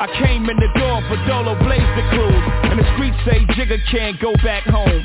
I came in the door for Dolo Blaze the cruise. And the streets say Jigga can't go back home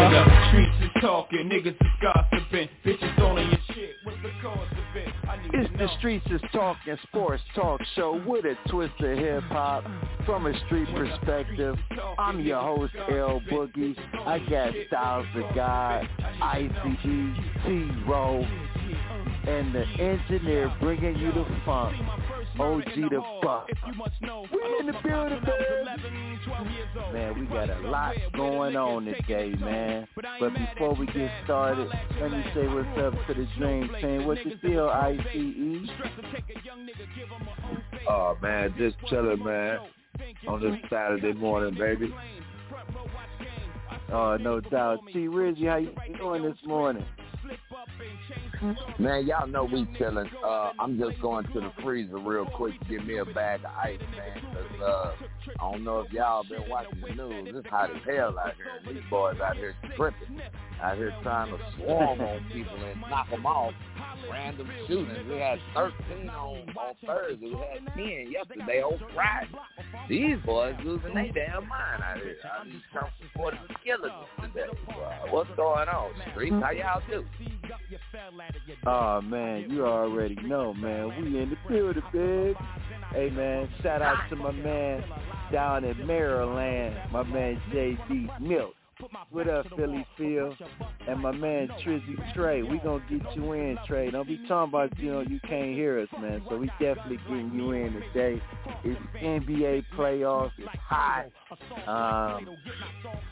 when uh-huh. the streets is talking, niggas is gossiping, bitches only your shit. What's the cause of it? It's the. Streets is Talking Sports Talk Show with a twist of hip hop from a street perspective. I'm your host, L Boogie. I got Styles the God, ICG, T-Row, and the engineer bringing you the funk, OG the Buck. We in the building, man. We got a lot going on today, man. But before we get started, let me say what's up to the Dream Team. What you feel, ICE? Oh man, just chilling, man. On this Saturday morning, baby. Oh, no doubt. T. Rizzy, how you doing this morning? Man, y'all know we chilling. Uh, I'm just going to the freezer real quick to get me a bag of ice, man. 'cause, uh, I don't know if y'all been watching the news. It's hot as hell out here. These boys out here tripping. Out here trying to swarm on people and knock them off. Random shootings. We had 13 on, on Thursday. We had 10 yesterday on Friday. These boys losing their damn mind out here. I mean, Trump supported killers today. Wow, What's going on, streets? How y'all do? Oh, man, you already know, man. We in the building, big. Hey, man, shout out to my man down in Maryland, my man J.D. Milk. What up, Philly Phil? And my man Trizzy Trey. We gonna get you in, Trey. Don't be talking about you know you can't hear us, man. So we definitely getting you in today. It's NBA playoffs. It's hot. Um,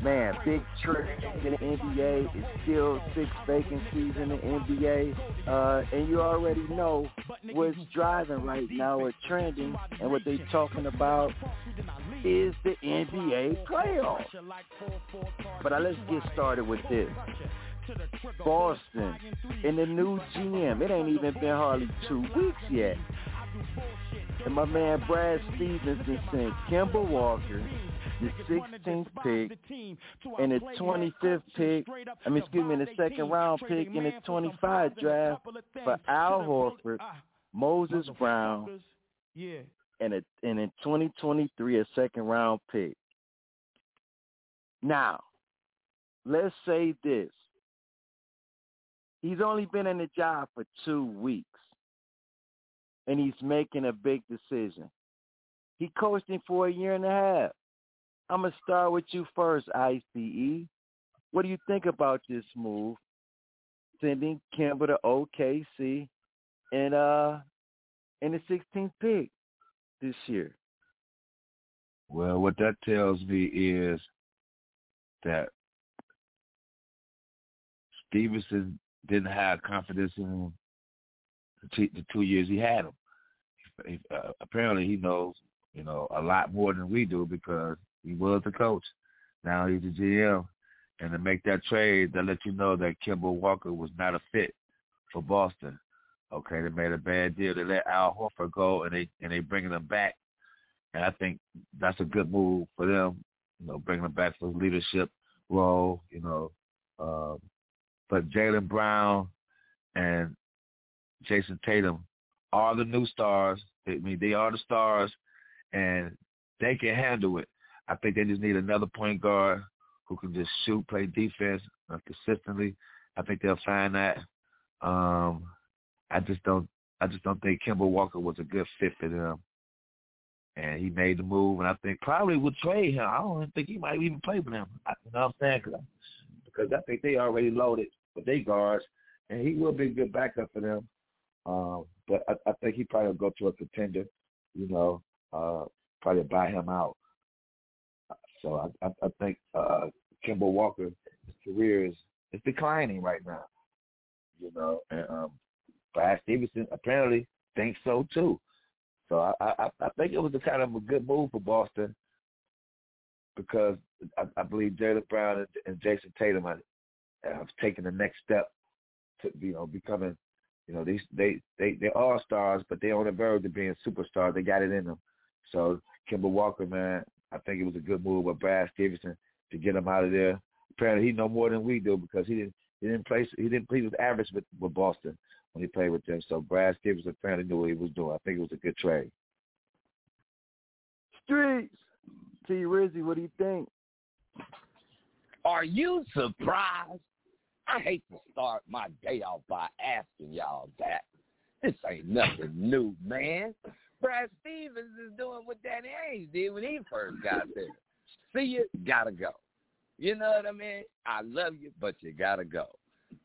man, big trend in the NBA. It's still six vacancies in the NBA. Uh, and you already know what's driving right now or trending and what they talking about is the NBA playoffs. But let's get started with this. Boston and the new GM. It ain't even been hardly two weeks yet. And my man Brad Stevens Stevenson sent Kemba Walker, the 16th pick, and the 25th pick, I mean, excuse me, the second round pick in the 25 draft for Al Horford, Moses Brown, and a and in 2023 a second round pick. Now, let's say this. He's only been in the job for two weeks, and he's making a big decision. He coached him for a year and a half. I'm gonna start with you first, ICE. What do you think about this move, sending Kemba to OKC and uh in the 16th pick this year? Well, what that tells me is that Stevenson didn't have confidence in him the two years he had him. He, uh, apparently, he knows you know a lot more than we do because he was the coach. Now he's the GM, and to make that trade, that let you know that Kemba Walker was not a fit for Boston. Okay, they made a bad deal. They let Al Horford go, and they and they bringing him back, and I think that's a good move for them. You know, bringing him back for his leadership role. You know, um, but Jaylen Brown and Jayson Tatum are the new stars. I mean, they are the stars, and they can handle it. I think they just need another point guard who can just shoot, play defense uh, consistently. I think they'll find that. Um, I just don't. I just don't think Kemba Walker was a good fit for them. And he made the move, and I think probably would trade him. I don't think he might even play with them. I, you know what I'm saying? Cause, because I think they already loaded with their guards, and he will be a good backup for them. Um, but I, I think he probably will go to a contender. You know, uh, probably buy him out. So I, I, I think uh, Kemba Walker's career is, is declining right now. You know, and um, Brad Stevenson apparently thinks so too. So I, I, I think it was a kind of a good move for Boston because I, I believe Jaylen Brown and, and Jayson Tatum have, have taken the next step to you know becoming you know these they they they are stars, but they're on the verge of being superstars. They got it in them. So Kemba Walker, man, I think it was a good move by Brad Stevenson to get him out of there. Apparently, he know more than we do because he didn't he didn't play he didn't play with average with, with Boston when he played with them. So Brad Stevenson apparently knew what he was doing. I think it was a good trade. Streets, T. Rizzy, what do you think? Are you surprised? I hate to start my day off by asking y'all that. This ain't nothing new, man. Brad Stevens is doing what Danny Ainge did when he first got there. See you, gotta go. You know what I mean? I love you, but you gotta go.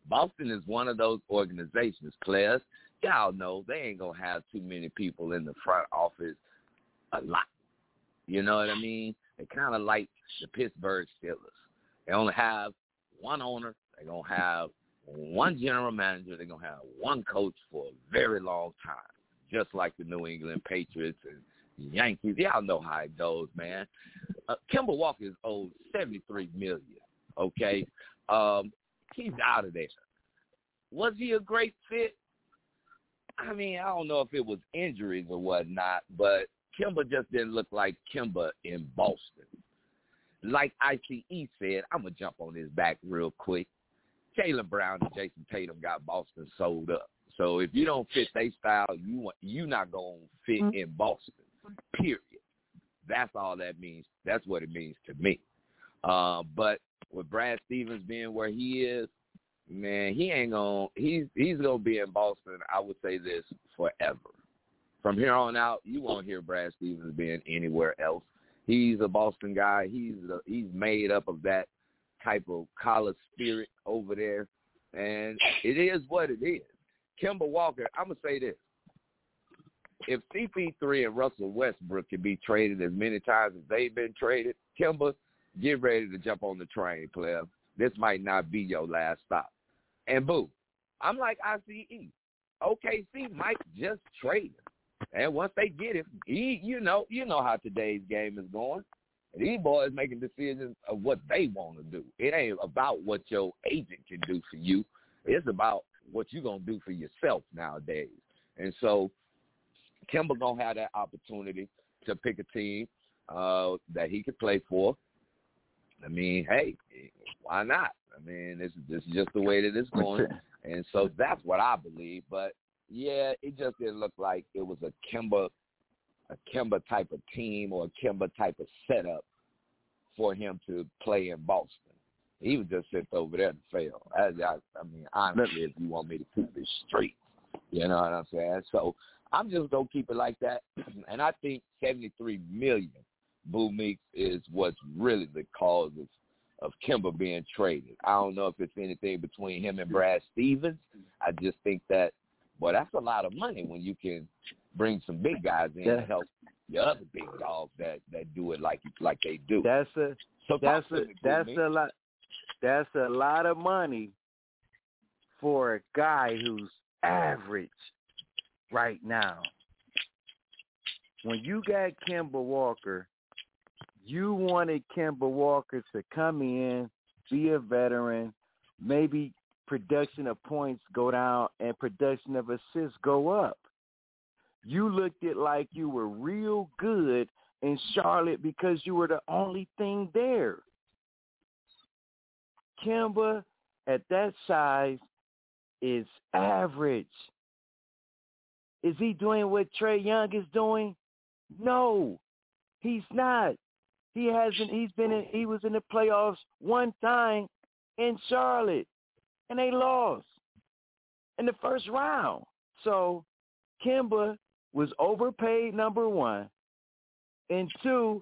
Boston is one of those organizations, players. Y'all know they ain't gonna have too many people in the front office a lot. You know what I mean? They kind of like the Pittsburgh Steelers. They only have one owner. They're gonna have one general manager. They're gonna have one coach for a very long time just like the New England Patriots and Yankees. Y'all know how it goes, man. Uh, Kemba Walker is owed seventy three million. Okay, um, he's out of there. Was he a great fit? I mean, I don't know if it was injuries or whatnot, but Kemba just didn't look like Kemba in Boston. Like ICE said, I'm gonna jump on his back real quick. Jaylen Brown and Jayson Tatum got Boston sold up. So if you don't fit their style, you want you not gonna fit mm-hmm. in Boston. Period. That's all that means. That's what it means to me. Uh, but with Brad Stevens being where he is, man, he ain't gonna he's he's gonna be in Boston. I would say this forever. From here on out, you won't hear Brad Stevens being anywhere else. He's a Boston guy. He's a, he's made up of that type of college spirit over there, and it is what it is. Kemba Walker, I'm gonna say this: if CP3 and Russell Westbrook can be traded as many times as they've been traded, Kemba, get ready to jump on the train, player. This might not be your last stop. And boo, I'm like ICE. OKC might just trade him. And once they get him, he, you know, you know how today's game is going. These boys making decisions of what they want to do. It ain't about what your agent can do for you. It's about what you're gonna do for yourself nowadays. And so Kemba gonna have that opportunity to pick a team uh, that he could play for. I mean, hey, why not? I mean, this, this is just the way that it's going, and so that's what I believe. But yeah, it just didn't look like it was a Kemba, a Kemba type of team or a Kemba type of setup for him to play in Boston. He was just sent over there to fail. I, I, I mean, honestly, if you want me to keep it straight, you know what I'm saying. So I'm just gonna keep it like that. And I think 73 million Boo Meeks is what's really the cause of of Kemba being traded. I don't know if it's anything between him and Brad Stevens. I just think that, boy, that's a lot of money when you can bring some big guys in yeah. to help the other big dogs that that do it like like they do. That's a so that's a that's a lot. That's a lot of money for a guy who's average right now. When you got Kemba Walker you wanted Kemba Walker to come in, be a veteran, maybe production of points go down and production of assists go up. You looked it like you were real good in Charlotte because you were the only thing there. Kemba at that size is average. Is he doing what Trae Young is doing? No, he's not. He hasn't. He's been in. He was in the playoffs one time in Charlotte, and they lost in the first round. So Kemba was overpaid. Number one, and two,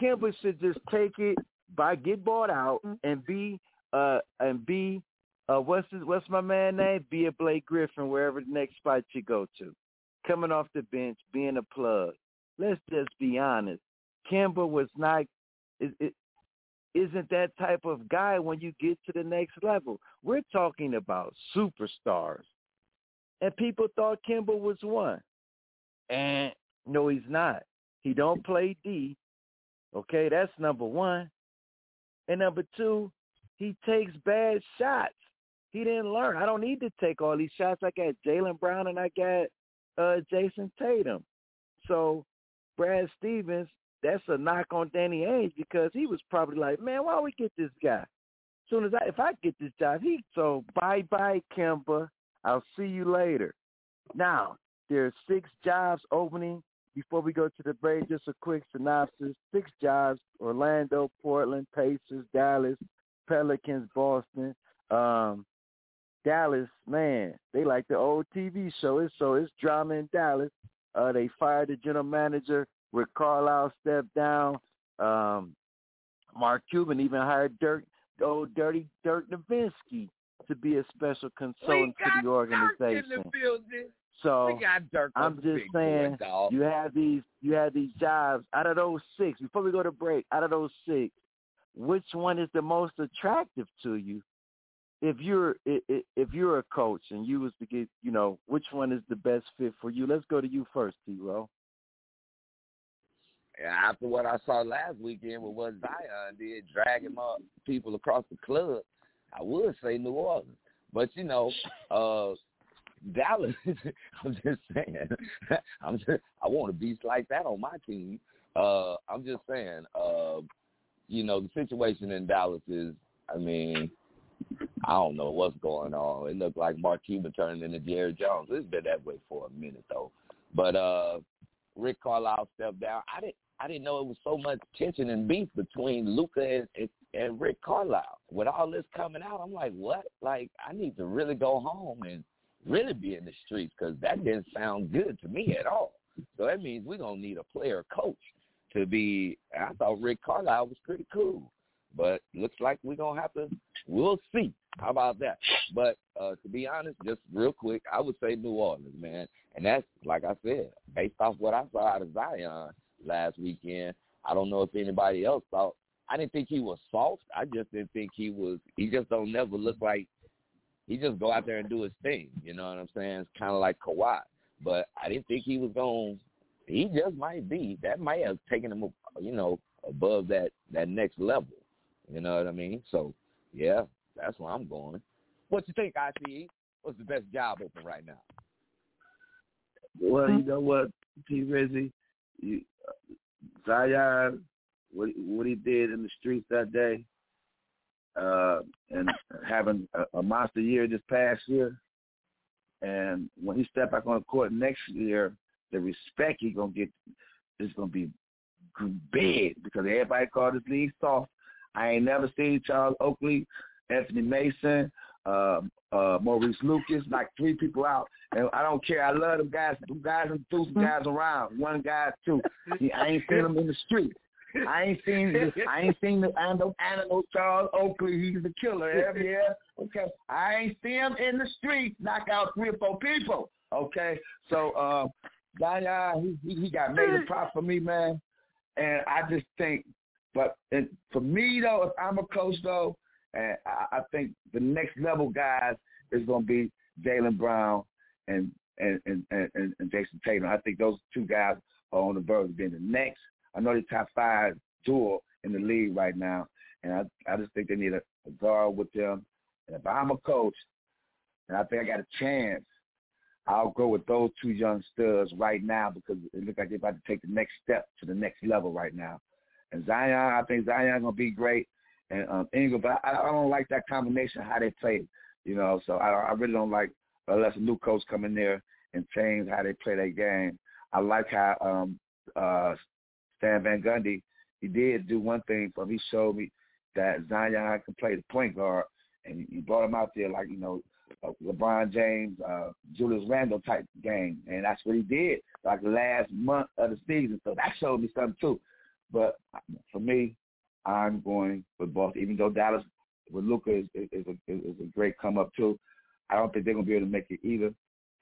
Kemba should just take it by get bought out and be uh and be uh what's his what's my man name? Be a Blake Griffin wherever the next spot you go to. Coming off the bench, being a plug. Let's just be honest. Kemba was not it, it isn't that type of guy when you get to the next level. We're talking about superstars. And people thought Kemba was one. And no, he's not. He don't play D. Okay, that's number one. And number two, he takes bad shots. He didn't learn. I don't need to take all these shots. I got Jaylen Brown and I got uh, Jayson Tatum. So Brad Stevens that's a knock on Danny Ainge because he was probably like, man, why don't we get this guy? Soon as I, if I get this job, he so bye bye Kemba. I'll see you later. Now there are six jobs opening. Before we go to the break, just a quick synopsis: six jobs: Orlando, Portland, Pacers, Dallas, Pelicans, Boston. Um, Dallas, man, they like the old TV show. It's so it's drama in Dallas. Uh, they fired the general manager Rick Carlisle stepped down. Um, Mark Cuban even hired Dirk, old Dirty Dirk Nowitzki to be a special consultant to the organization. The so I'm just saying, boy, you have these you have these jobs. Out of those six, before we go to break, out of those six, which one is the most attractive to you? If you're if you're a coach and you was to get, you know, which one is the best fit for you? Let's go to you first, T. Rowe after what I saw last weekend with what Zion did, dragging up people across the club, I would say New Orleans. But you know, uh Dallas. I'm just saying. I'm just. I want a beast like that on my team. Uh, I'm just saying. Uh, you know, the situation in Dallas is. I mean, I don't know what's going on. It looked like Mark Cuban turning into Jerry Jones. It's been that way for a minute though. But uh Rick Carlisle stepped down. I didn't I didn't know it was so much tension and beef between Luka and, and, and Rick Carlisle. With all this coming out, I'm like, what? Like, I need to really go home and really be in the streets because that didn't sound good to me at all. So that means we're gonna need a player coach to be. I thought Rick Carlisle was pretty cool, but looks like we're gonna have to. We'll see. How about that? But uh, to be honest, just real quick, I would say New Orleans, man. And that's like I said, based off what I saw out of Zion last weekend. I don't know if anybody else thought. I didn't think he was soft. I just didn't think he was. He just don't never look like. He just go out there and do his thing. You know what I'm saying? It's kind of like Kawhi. But I didn't think he was going. He just might be. That might have taken him, you know, above that that next level. You know what I mean? So, yeah, that's where I'm going. What you think, ICE? What's the best job open right now? Well, you know what, T. Rizzy, you, Zion, what what he did in the streets that day, uh, and having a, a monster year this past year, and when he step back on the court next year, the respect he gonna get is gonna be big because everybody called this league soft. I ain't never seen Charles Oakley, Anthony Mason, uh, uh, Maurice Lucas, like three people out. And I don't care. I love them guys. Them guys and threw some guys around. One guy, too. I ain't seen them in the street. I ain't seen this. I ain't seen the animal, animal Charles Oakley. He's the killer. Yeah, okay. I ain't seen him in the street knock out three or four people. Okay, so uh, Zion, he, he got major props for me, man. And I just think, but and for me though, if I'm a coach though, and I, I think the next level guys is going to be Jaylen Brown and and, and and and Jayson Tatum. I think those two guys are on the verge of being the next. I know they're top five duel in the league right now, and I I just think they need a, a guard with them. And if I'm a coach, and I think I got a chance, I'll go with those two young studs right now because it looks like they're about to take the next step to the next level right now. And Zion, I think Zion's gonna be great and um, Ingram. But I, I don't like that combination how they play. You know, so I, I really don't like unless a new coach come in there and change how they play that game. I like how um, uh, Stan Van Gundy he did do one thing for me. He showed me that Zion can play the point guard, and he brought him out there like you know LeBron James, uh, Julius Randle type game, and that's what he did like last month of the season. So that showed me something too. But for me, I'm going with Boston, even though Dallas with Luka is, is, is, a, is a great come up too. I don't think they're gonna be able to make it either.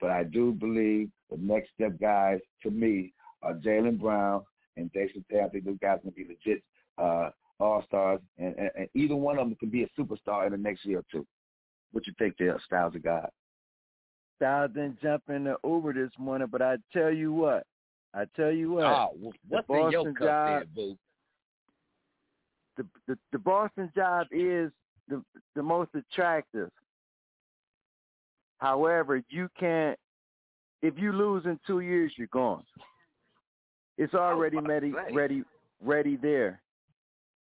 But I do believe the next step guys to me are Jaylen Brown and Jayson Tatum. I think those guys are gonna be legit uh, all stars, and, and, and either one of them can be a superstar in the next year or two. What you think there, Styles of God? Styles didn't jump in the Uber this morning, but I tell you what, I tell you what, oh, what's the Boston in your cup job, there, boo? The, the the Boston job is the the most attractive. However, you can't if you lose in two years, you're gone. It's oh, already ready, ready, ready there.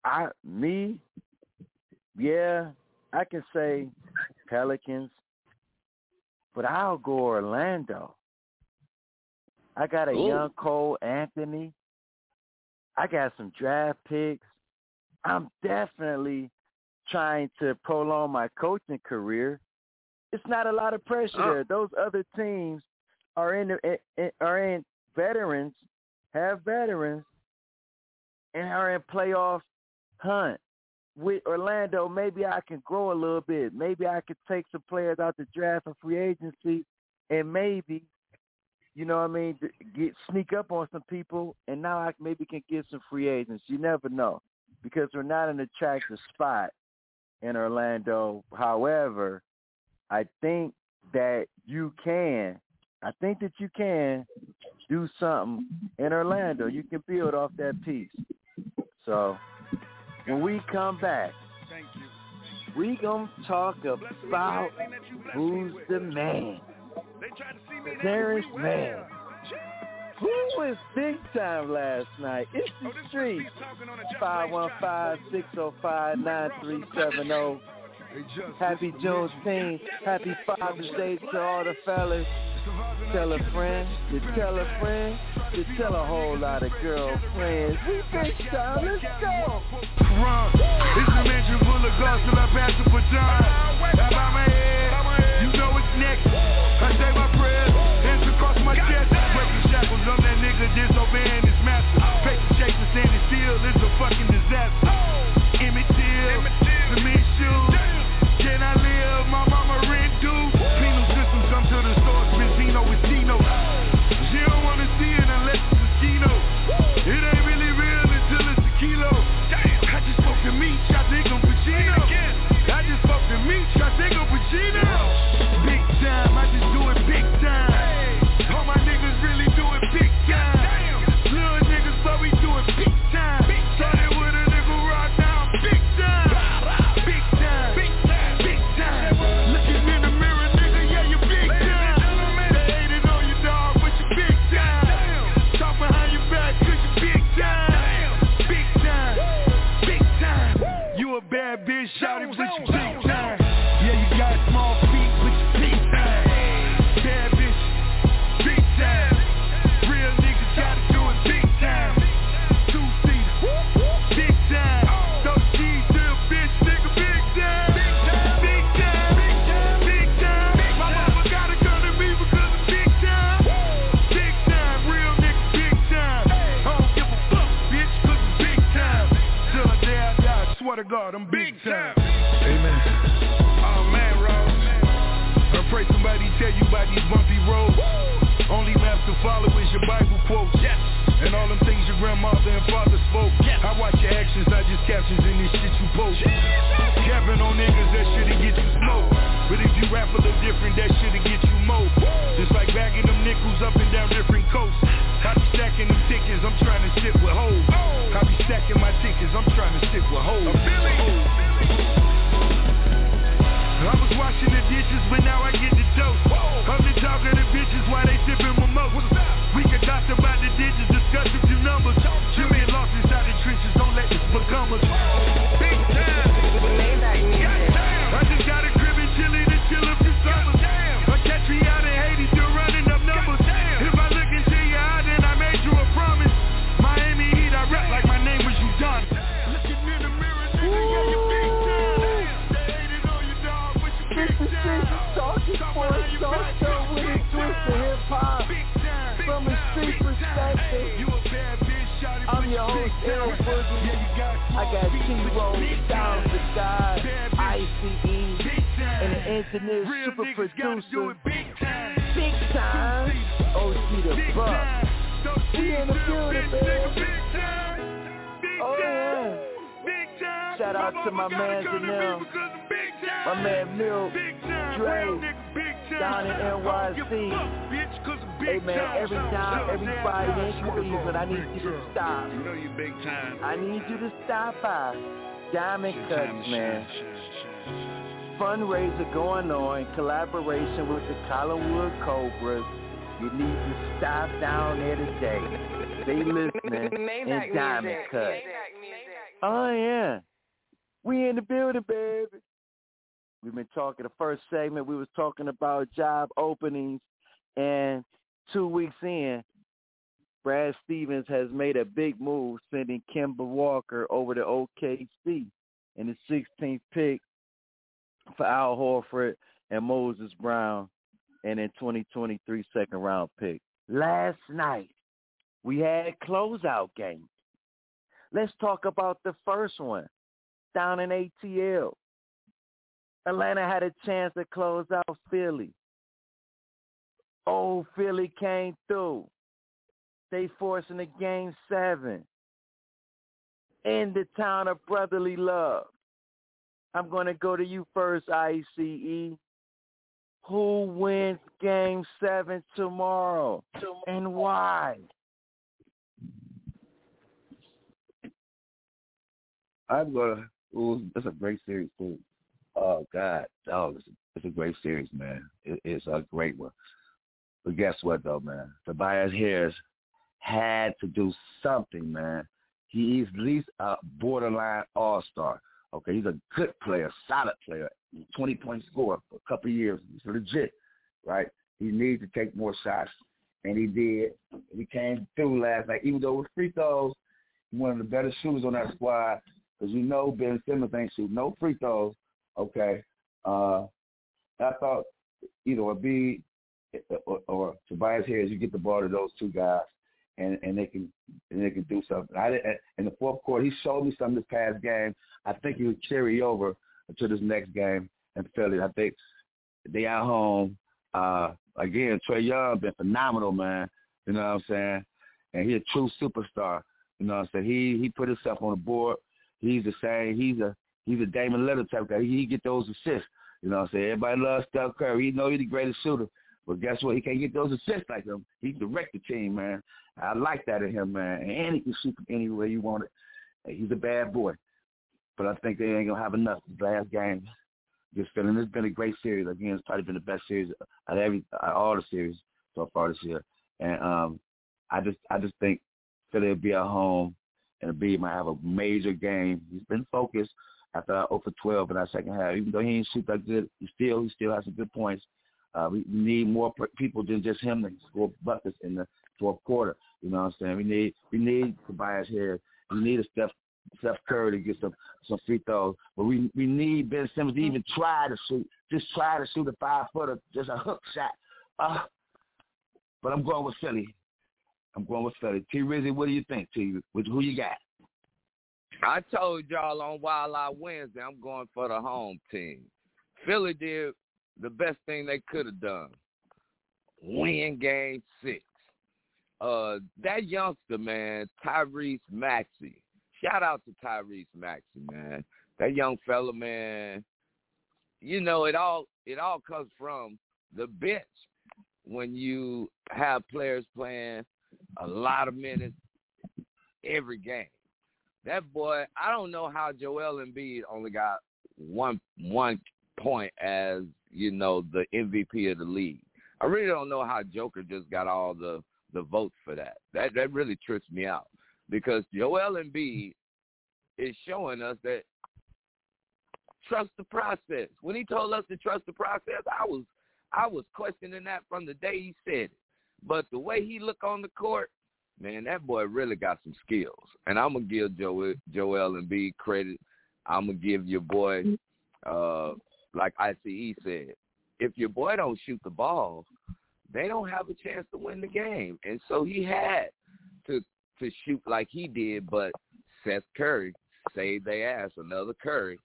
I me, yeah, I can say Pelicans, but I'll go Orlando. I got a Ooh. young Cole Anthony. I got some draft picks. I'm definitely trying to prolong my coaching career. It's not a lot of pressure Oh. there. Those other teams are in, the, in are in veterans, have veterans, and are in playoff hunt. With Orlando, maybe I can grow a little bit. Maybe I could take some players out the draft and free agency, and maybe, you know what I mean, get sneak up on some people, and now I maybe can get some free agents. You never know because we're not an attractive spot in Orlando. However, I think that you can. I think that you can do something in Orlando. You can build off that piece. So when we come back, we gonna talk about who's the man. Terrence Mann. Who was big time last night? It's the street. 515-605-9370. Happy Juneteenth. Happy Father's Day to all the fellas. Tell a friend, to tell a friend, to tell a whole lot of girlfriends. We big time, let's go. It's a mansion full of guns till I pass the baton. On that God, I'm big, big time. time. Amen. Oh man, Rob. I pray somebody tell you about these bumpy roads. Woo. Only master follow is your Bible quote. Yes. And all them things your grandmother and father spoke. Yes. I watch your actions, not just captions in this shit you post. Jesus. Capping on niggas, that shit'll get you smoked. But if you rap a little different, that shit'll get you more. Just like bagging them nickels up and down different coasts. I be stacking them tickets, I'm trying to sit with hoes. Oh be stacking my tickets, I'm trying to sit with hoes. I was washing the dishes, but now I get the dose. Cleveland, I need you to stop. You know you big time. I need you to stop by Diamond Cuts, man. Fundraiser going on in collaboration with the Collinwood Cobras. You need to stop down there today. They listening in Diamond Cuts. Oh yeah, we in the building, baby. We've been talking the first segment. We was talking about job openings, and two weeks in, Brad Stevens has made a big move, sending Kemba Walker over to OKC in the 16th pick for Al Horford and Moses Brown, and in 2023 second round pick. Last night, we had closeout games. Let's talk about the first one down in ATL. Atlanta had a chance to close out Philly. Oh, Philly came through. They forcing a game seven in the town of brotherly love. I'm going to go to you first, ICE. Who wins game seven tomorrow and why? I'm gonna. Ooh, that's a great series too. Oh God, oh, it's a, it's a great series, man. It, it's a great one. But guess what, though, man? Tobias Harris had to do something, man. He's at least a borderline all star. Okay, he's a good player, solid player, twenty point scorer for a couple years. He's legit, right? He needs to take more shots, and he did. He came through last night, even though with free throws, he's one of the better shooters on that squad. Because you know Ben Simmons ain't shooting no free throws. Okay, uh, I thought either a B or, or Tobias Harris, you get the ball to those two guys, and and they can and they can do something. I in the fourth quarter, he showed me some this past game. I think he would carry over to this next game in Philly. I think they at home. Uh, again, Trae Young been phenomenal, man. You know what I'm saying? And he's a true superstar. You know what I'm saying? He he put himself on the board. He's the same. He's a he's a Damian Lillard type guy. He, he get those assists. You know what I'm saying? Everybody loves Steph Curry. He know he's the greatest shooter. But guess what? He can't get those assists like him. He direct the team, man. I like that in him, man. And he can shoot from anywhere you want it. He's a bad boy. But I think they ain't gonna have enough last game. Just feeling it's been a great series. Again, it's probably been the best series out of every out of all the series so far this year. And um I just I just think Philly will be at home and B might have a major game. He's been focused after 0 for 12 in that second half. Even though he didn't shoot that good, he still he still has some good points. Uh, we need more people than just him to score buckets in the fourth quarter. You know what I'm saying? We need we need Tobias here. We need a Steph Steph Curry to get some some free throws. But we we need Ben Simmons to even try to shoot, just try to shoot a five footer, just a hook shot. Uh, but I'm going with Philly. I'm going with Philly. T. Rizzy, what do you think? T. Who you got? I told y'all on Wild Out Wednesday I'm going for the home team. Philly did the best thing they could have done. Win game six. uh, that youngster, man, Tyrese Maxey. Shout out to Tyrese Maxey, man. That young fella, man. You know, it all it all comes from the bench when you have players playing a lot of minutes every game. That boy, I don't know how Joel Embiid only got one one point as you know the MVP of the league. I really don't know how Joker just got all the the votes for that. That that really trips me out because Joel Embiid is showing us that trust the process. When he told us to trust the process, I was I was questioning that from the day he said it. But the way he looked on the court, man, that boy really got some skills. And I'm gonna give Joel Joel Embiid credit. I'm gonna give your boy, uh, like ICE said, if your boy don't shoot the ball, they don't have a chance to win the game. And so he had to to shoot like he did, but Seth Curry saved their ass. Another Curry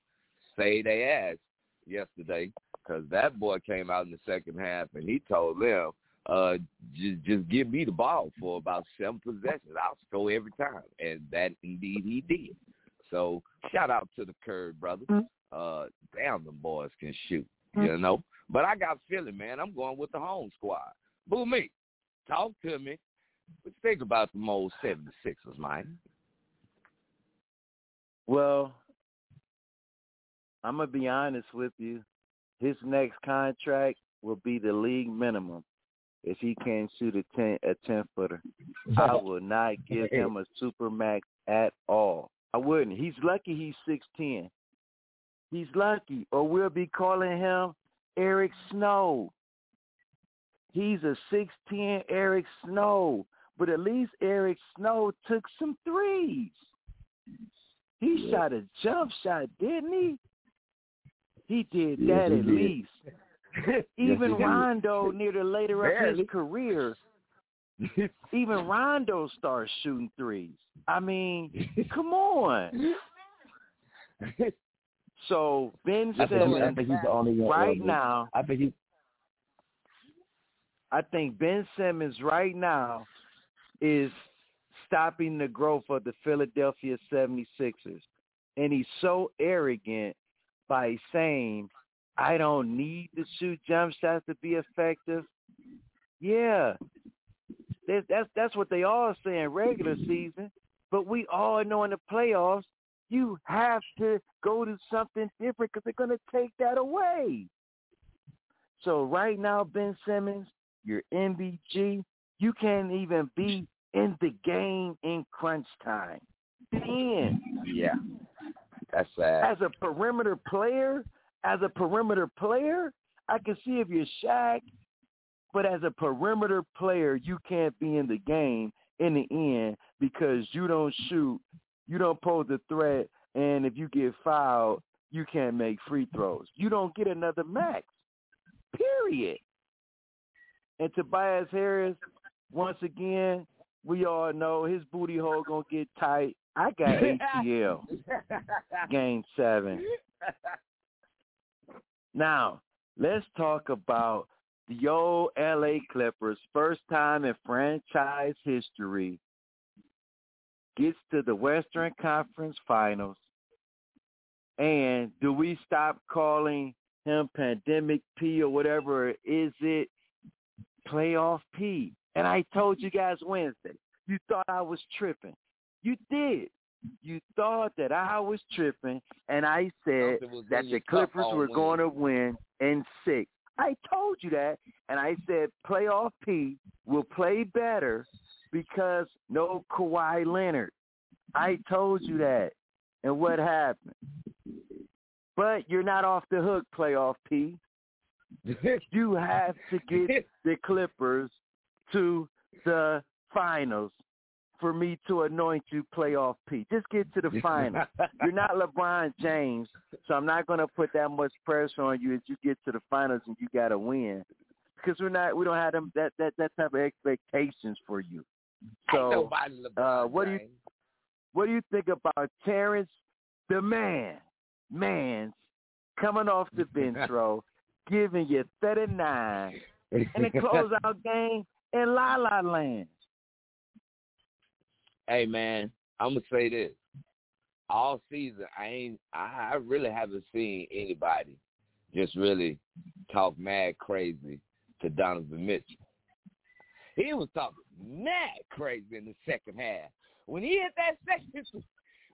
saved their ass yesterday because that boy came out in the second half and he told them, uh, just just give me the ball for about seven possessions. I'll score every time, and that indeed he did. So shout out to the Curry brothers. Uh, damn, them boys can shoot, mm-hmm. you know. But I got feeling, man. I'm going with the home squad. Boo me. Talk to me. But think about the old 76ers, man. Well, I'm going to be honest with you. His next contract will be the league minimum if he can't shoot a 10 a 10 footer. I will not give him a super max at all. I wouldn't. He's lucky he's 6'10. He's lucky or we'll be calling him Eric Snow. He's a 6'10 Eric Snow, but at least Eric Snow took some threes. He yeah. shot a jump shot, didn't he? He did that he at did. least. even yes, Rondo near the later Barely. of his career, even Rondo starts shooting threes. I mean, come on. So Ben Simmons, I think he's the only one right now. I think he. I think Ben Simmons right now is stopping the growth of the Philadelphia 76ers. And he's so arrogant by saying, I don't need to shoot jump shots to be effective. Yeah. That's that's what they all say in regular season. But we all know in the playoffs you have to go to something different because they're going to take that away. So right now, Ben Simmons, your MBG, you can't even be in the game in crunch time. Ben. Yeah. That's sad. As a perimeter player, as a perimeter player, I can see if you're Shaq, but as a perimeter player, you can't be in the game in the end because you don't shoot you don't pose a threat, and if you get fouled, you can't make free throws. You don't get another max. Period. And Tobias Harris, once again, we all know his booty hole gonna get tight. I got ATL. game seven. Now, let's talk about the old LA Clippers, first time in franchise history gets to the Western Conference Finals, and do we stop calling him Pandemic P or whatever? Is it Playoff P? And I told you guys Wednesday, you thought I was tripping. You did. You thought that I was tripping, and I said that the Clippers were going to win in six. I told you that, and I said playoff P will play better because no Kawhi Leonard. I told you that. And what happened? But you're not off the hook, playoff P. you have to get the Clippers to the finals for me to anoint you playoff P. Just get to the finals. You're not LeBron James, so I'm not going to put that much pressure on you as you get to the finals and you got to win because we're not we don't have them that that that type of expectations for you. So, uh, what do you what do you think about Terrence, the man, man's coming off the bench row, giving you 39 in a closeout game in La La Land? Hey man, I'm gonna say this. All season, I ain't. I, I really haven't seen anybody just really talk mad crazy to Donovan Mitchell. He was talking mad crazy in the second half. When he hit that second,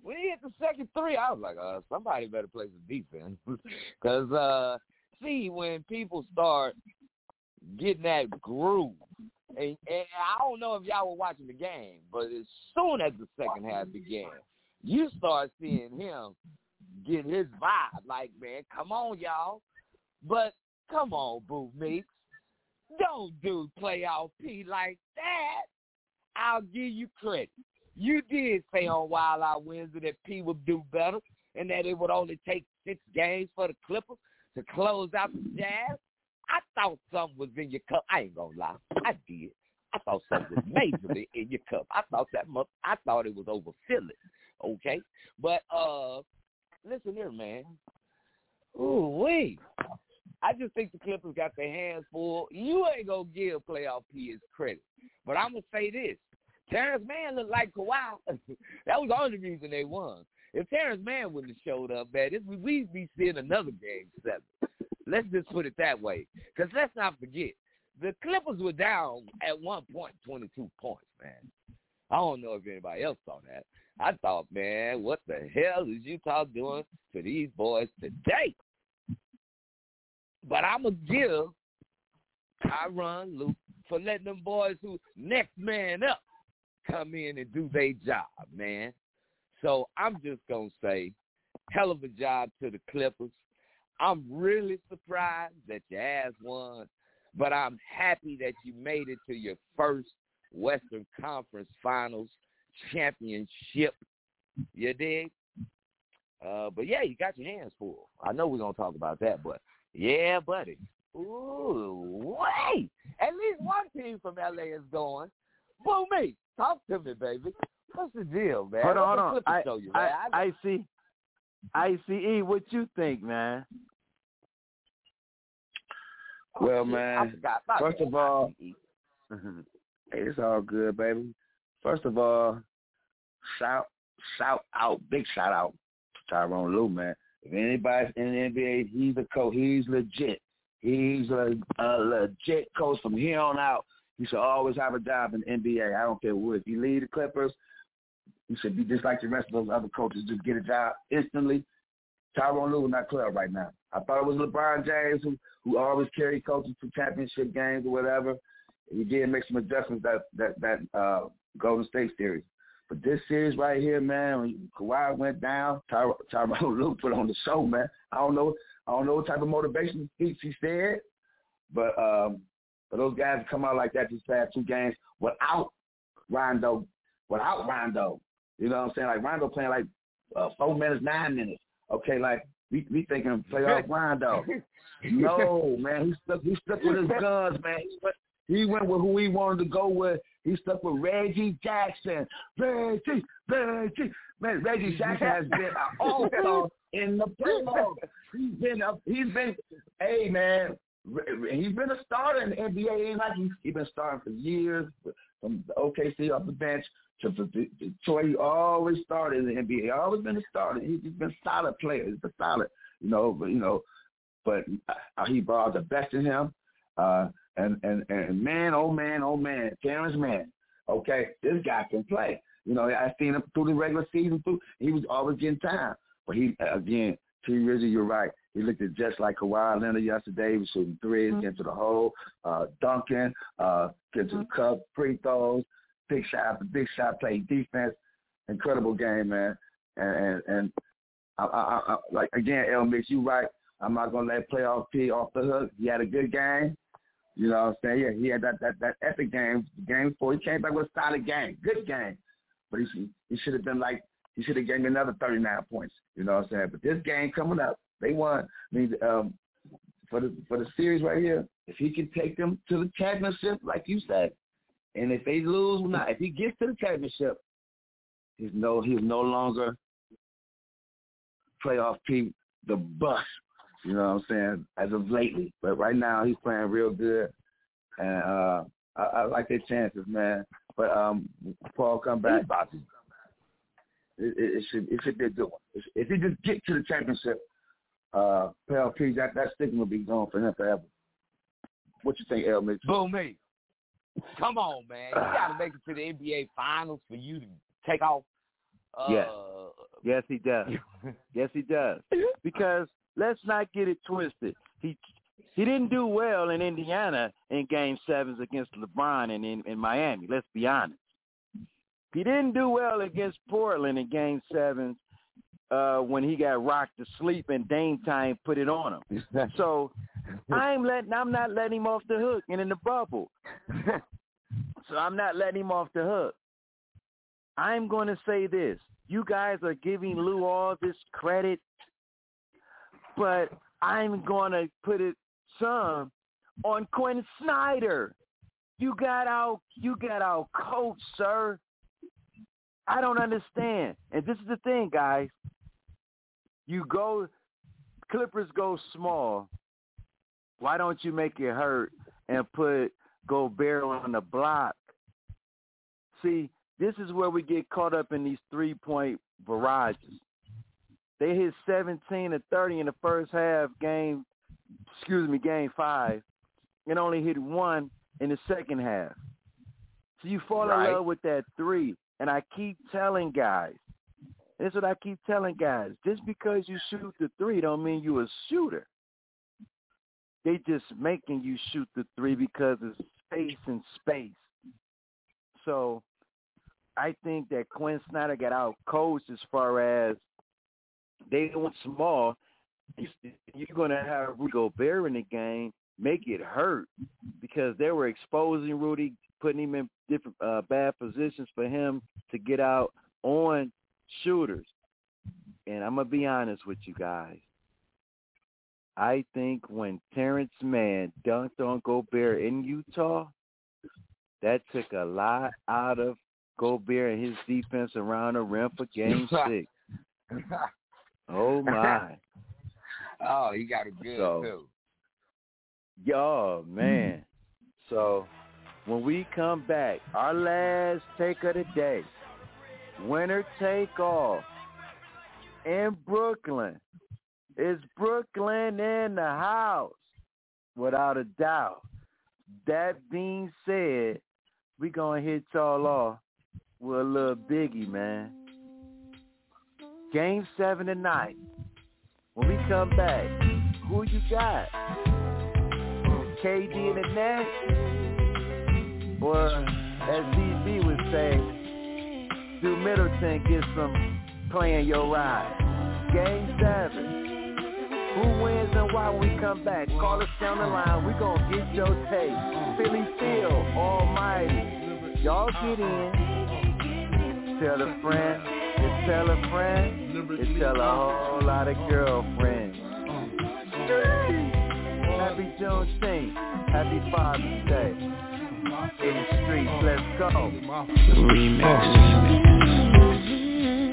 when he hit the second three, I was like, uh, somebody better play some defense. Because, uh, see, when people start getting that groove, and, and I don't know if y'all were watching the game, but as soon as the second half began, you start seeing him get his vibe. Like, man, come on, y'all. But come on, Boo Meeks. Don't do playoff P like that. I'll give you credit. You did say on Wild Out Wednesday that P would do better and that it would only take six games for the Clippers to close out the Jazz. I thought something was in your cup. I ain't gonna lie. I did. I thought something was majorly in your cup. I thought that much, I thought it was overfilling. Okay? But uh listen here, man. Ooh wait. I just think the Clippers got their hands full. You ain't gonna give playoff P his credit. But I'm gonna say this. Terance Mann looked like Kawhi. that was the only reason they won. If Terance Mann wouldn't have showed up, man, we'd be seeing another game seven. Let's just put it that way. Because let's not forget, the Clippers were down at one point, 22 points, man. I don't know if anybody else saw that. I thought, man, what the hell is Utah doing to these boys today? But I'm going to give Tyronn Lue for letting them boys who next man up come in and do their job, man. So I'm just going to say, hell of a job to the Clippers. I'm really surprised that you ass won, but I'm happy that you made it to your first Western Conference Finals championship. You dig? Uh, but yeah, you got your hands full. I know we're gonna talk about that, but yeah, buddy. Ooh, wait! At least one team from LA is going. Boo me. Talk to me, baby. What's the deal, man? Hold on, hold on. I, you, I, I, I see. ICE, what you think, man? Oh, well, man, first of all, it's all good, baby. First of all, shout shout out, big shout out to Tyronn Lue, man. If anybody's in the NBA, he's a coach. He's legit. He's a, a legit coach from here on out. He should always have a job in the NBA. I don't care what. If you lead the Clippers, he should be just like the rest of those other coaches, just get a job instantly. Tyronn Lue not club right now. I thought it was LeBron James who, who always carried coaches to championship games or whatever. He did make some adjustments that that that uh, Golden State series. But this series right here, man, when Kawhi went down, Ty- Tyronn Lue put on the show, man. I don't know, I don't know what type of motivation speech he said, but um, for those guys come out like that these past two games without Rondo, without Rondo, you know what I'm saying? Like Rondo playing like uh, four minutes, nine minutes. Okay, like we we thinking of playoff Rondo. no, man, he stuck he stuck with his guns, man. He went, he went with who he wanted to go with. He stuck with Reggie Jackson. Reggie, Reggie, man, Reggie Jackson has been an all-star in the playoffs. He's been up. He's been, hey man, he's been a starter in the NBA. Ain't like he's, he's been starting for years from the OKC off the bench to, to, to Detroit. He always started in the NBA. He always been a starter. He's been a solid player. He's a solid, you know. But you know, but uh, he brought the best in him. Uh, and and and man, oh man, oh man, Terance Mann. Okay, this guy can play. You know, I seen him through the regular season. Through he was always getting time, but he again, T. Rizzy, you're right. He looked at just like Kawhi Leonard yesterday. He was shooting 3s mm-hmm. into the hole, uh, dunking, uh, get to the mm-hmm. cup, free throws, big shot big shot, playing defense. Incredible game, man. And and, and I, I, I, like again, El Mix, you right. I'm not gonna let playoff P off the hook. He had a good game. You know what I'm saying? Yeah, he had that that that epic game, game four. He came back with a solid game, good game. But he he should have been like he should have me another 39 points. You know what I'm saying? But this game coming up, they won. I mean, um, for the for the series right here, if he can take them to the championship, like you said, and if they lose, not if he gets to the championship, he's no he's no longer playoff Pete the bus. You know what I'm saying? As of lately, but right now he's playing real good, and uh, I, I like their chances, man. But um, Paul come back. It, it, it should it should be a good one. If he just get to the championship, uh, Pale P, that that stigma will be gone for him forever. What you think, El Mitchell? Boom, me. Come on, man. You got to make it to the NBA Finals for you to take off. Uh, yes. Yes, he does. yes, he does. Because let's not get it twisted. He he didn't do well in Indiana in Game Sevens against LeBron and in, in Miami. Let's be honest. He didn't do well against Portland in Game Sevens uh, when he got rocked to sleep and Dame Time put it on him. so I'm letting I'm not letting him off the hook and in the bubble. so I'm not letting him off the hook. I'm going to say this. You guys are giving Lue all this credit, but I'm going to put it some on Quin Snyder. You got out you got out coach, sir. I don't understand. And this is the thing, guys. You go Clippers go small. Why don't you make it hurt and put Gobert on the block? See, this is where we get caught up in these three point barrages. They hit 17 to 30 in the first half game, excuse me, game five, and only hit one in the second half. So you fall right. in love with that three. And I keep telling guys, this is what I keep telling guys. Just because you shoot the three don't mean you a shooter. They just making you shoot the three because it's space and space. So I think that Quin Snyder got out coached as far as they went small. You're going to have Rudy Gobert in the game, make it hurt because they were exposing Rudy, putting him in different uh, bad positions for him to get out on shooters. And I'm gonna be honest with you guys. I think when Terance Mann dunked on Gobert in Utah, that took a lot out of Gobert and his defense around the rim for Game Six. Oh my! Oh, he got a good so, too. Yo, man. Mm. So when we come back, our last take of the day, winner take all in Brooklyn. Is Brooklyn in the house? Without a doubt. That being said, we gonna hit y'all off with a little biggie, man. Game seven tonight. When we come back, who you got? KD in the net? Or as DB would say, do Middleton get some playing your ride? Game seven. Who wins and why we come back? Call us down the line. We gonna get your tape. Philly Phil, Almighty. Y'all get in. Tell a friend. Tell a friend. You tell a whole lot of girlfriends. Happy Juneteenth. Happy Father's Day. In the streets, let's go.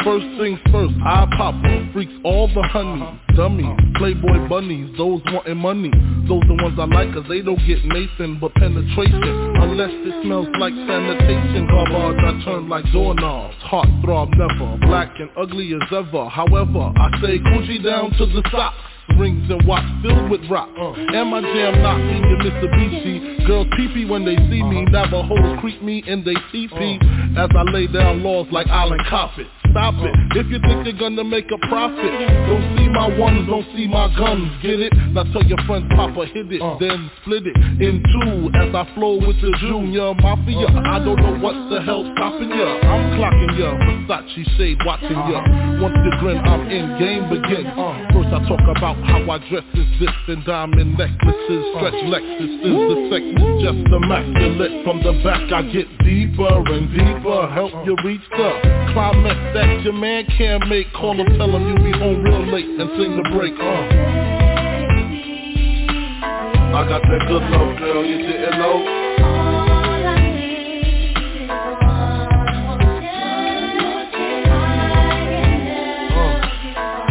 First things first, I pop freaks all the honey, dummies, playboy bunnies, those wanting money. Those the ones I like cause they don't get Nathan but penetration. Unless it smells like sanitation, garbage I turn like doorknobs. Heart throb never, black and ugly as ever. However, I say Gucci down to the socks rings and watch filled with rock. Uh, and my jam knocking your Mitsubishi. Girls peepee when they see me. Navajos creep me in they teepee. As I lay down laws like Island Coffin stop it. If you think you're gonna make a profit Don't see my ones, don't see my guns, get it? Now tell your friends Papa hit it, uh. then split it in two. As I flow with the junior mafia I don't know what the hell's stopping ya. I'm clocking ya, Versace shade watching ya. Once you grin, I'm in, game begin uh. First I talk about how I dress is this And diamond necklaces, stretch Lexus is the sex is just immaculate. From the back I get deeper and deeper Help you reach the climax that that your man can't make Call him, tell him you'll be home real late And sing the break, uh. I got that good love, girl, you didn't know.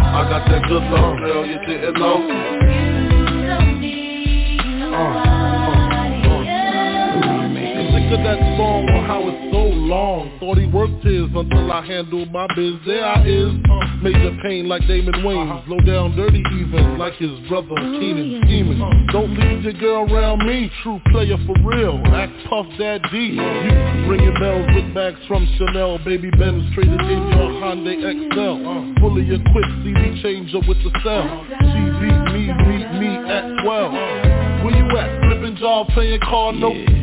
I got that good love, girl, you didn't know. Uh, uh, uh. Long. Thought he worked his until I handled my biz. There I is, uh, major pain like Damon Wayans. Uh-huh. Low down dirty even like his brother oh, Keenen scheming. Uh-huh. Don't leave your girl around me, true player for real. Act Puff Dad D. You ringing bells with bags from Chanel. Baby Benz traded in your oh, Hyundai Excel. Uh, fully equipped CD changer with the cell. She beat me, meet me at 12. Where you at? Flipping job, playing car notes.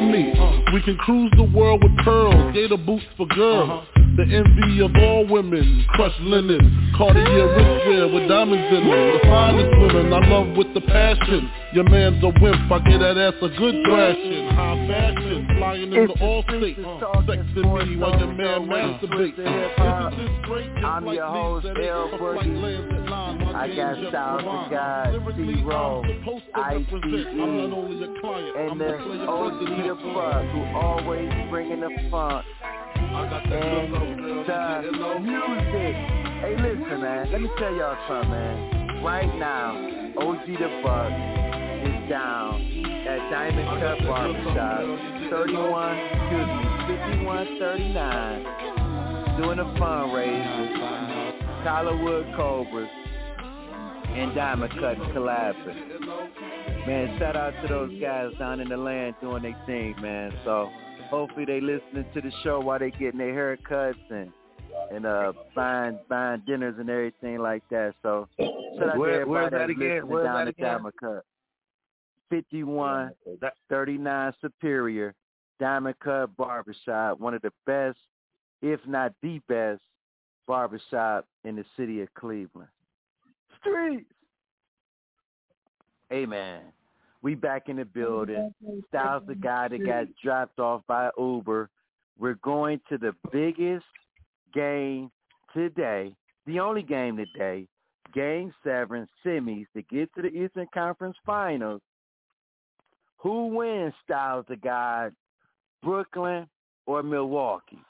me. We can cruise the world with pearls, gator boots for girls. The envy of all women, crushed linen, Cartier wristwear with diamonds in them. The finest women I love with the passion. Your man's a wimp, I get that ass a good thrashing. High fashion, flying in the all state. Uh, Sexing me while your man masturbates. I'm your host, L Boogie. I got Styles of God, C-Roll, ICE, and the OG the Fuck, who always bringing the funk and the music. Hey, listen, man. Let me tell y'all something, man. Right now, OG the Buck is down at Diamond Cut Barbershop, 31, excuse me, 5139, doing a fundraiser. Collinwood Cobras and Diamond Cut collabing. Man, shout out to those guys down in the land doing their thing, man. So hopefully they listening to the show while they getting their haircuts and and uh buying buying dinners and everything like that. So shout out Where, to everybody that again? Where's down that at again? Diamond Cut. 5139 Superior, Diamond Cut Barbershop, one of the best, if not the best, barbershop in the city of Cleveland. Streets! Man, we back in the building. Styles the guy that got dropped off by Uber. We're going to the biggest game today, the only game today, Game 7 semis to get to the Eastern Conference Finals. Who wins, Styles the guy, Brooklyn or Milwaukee?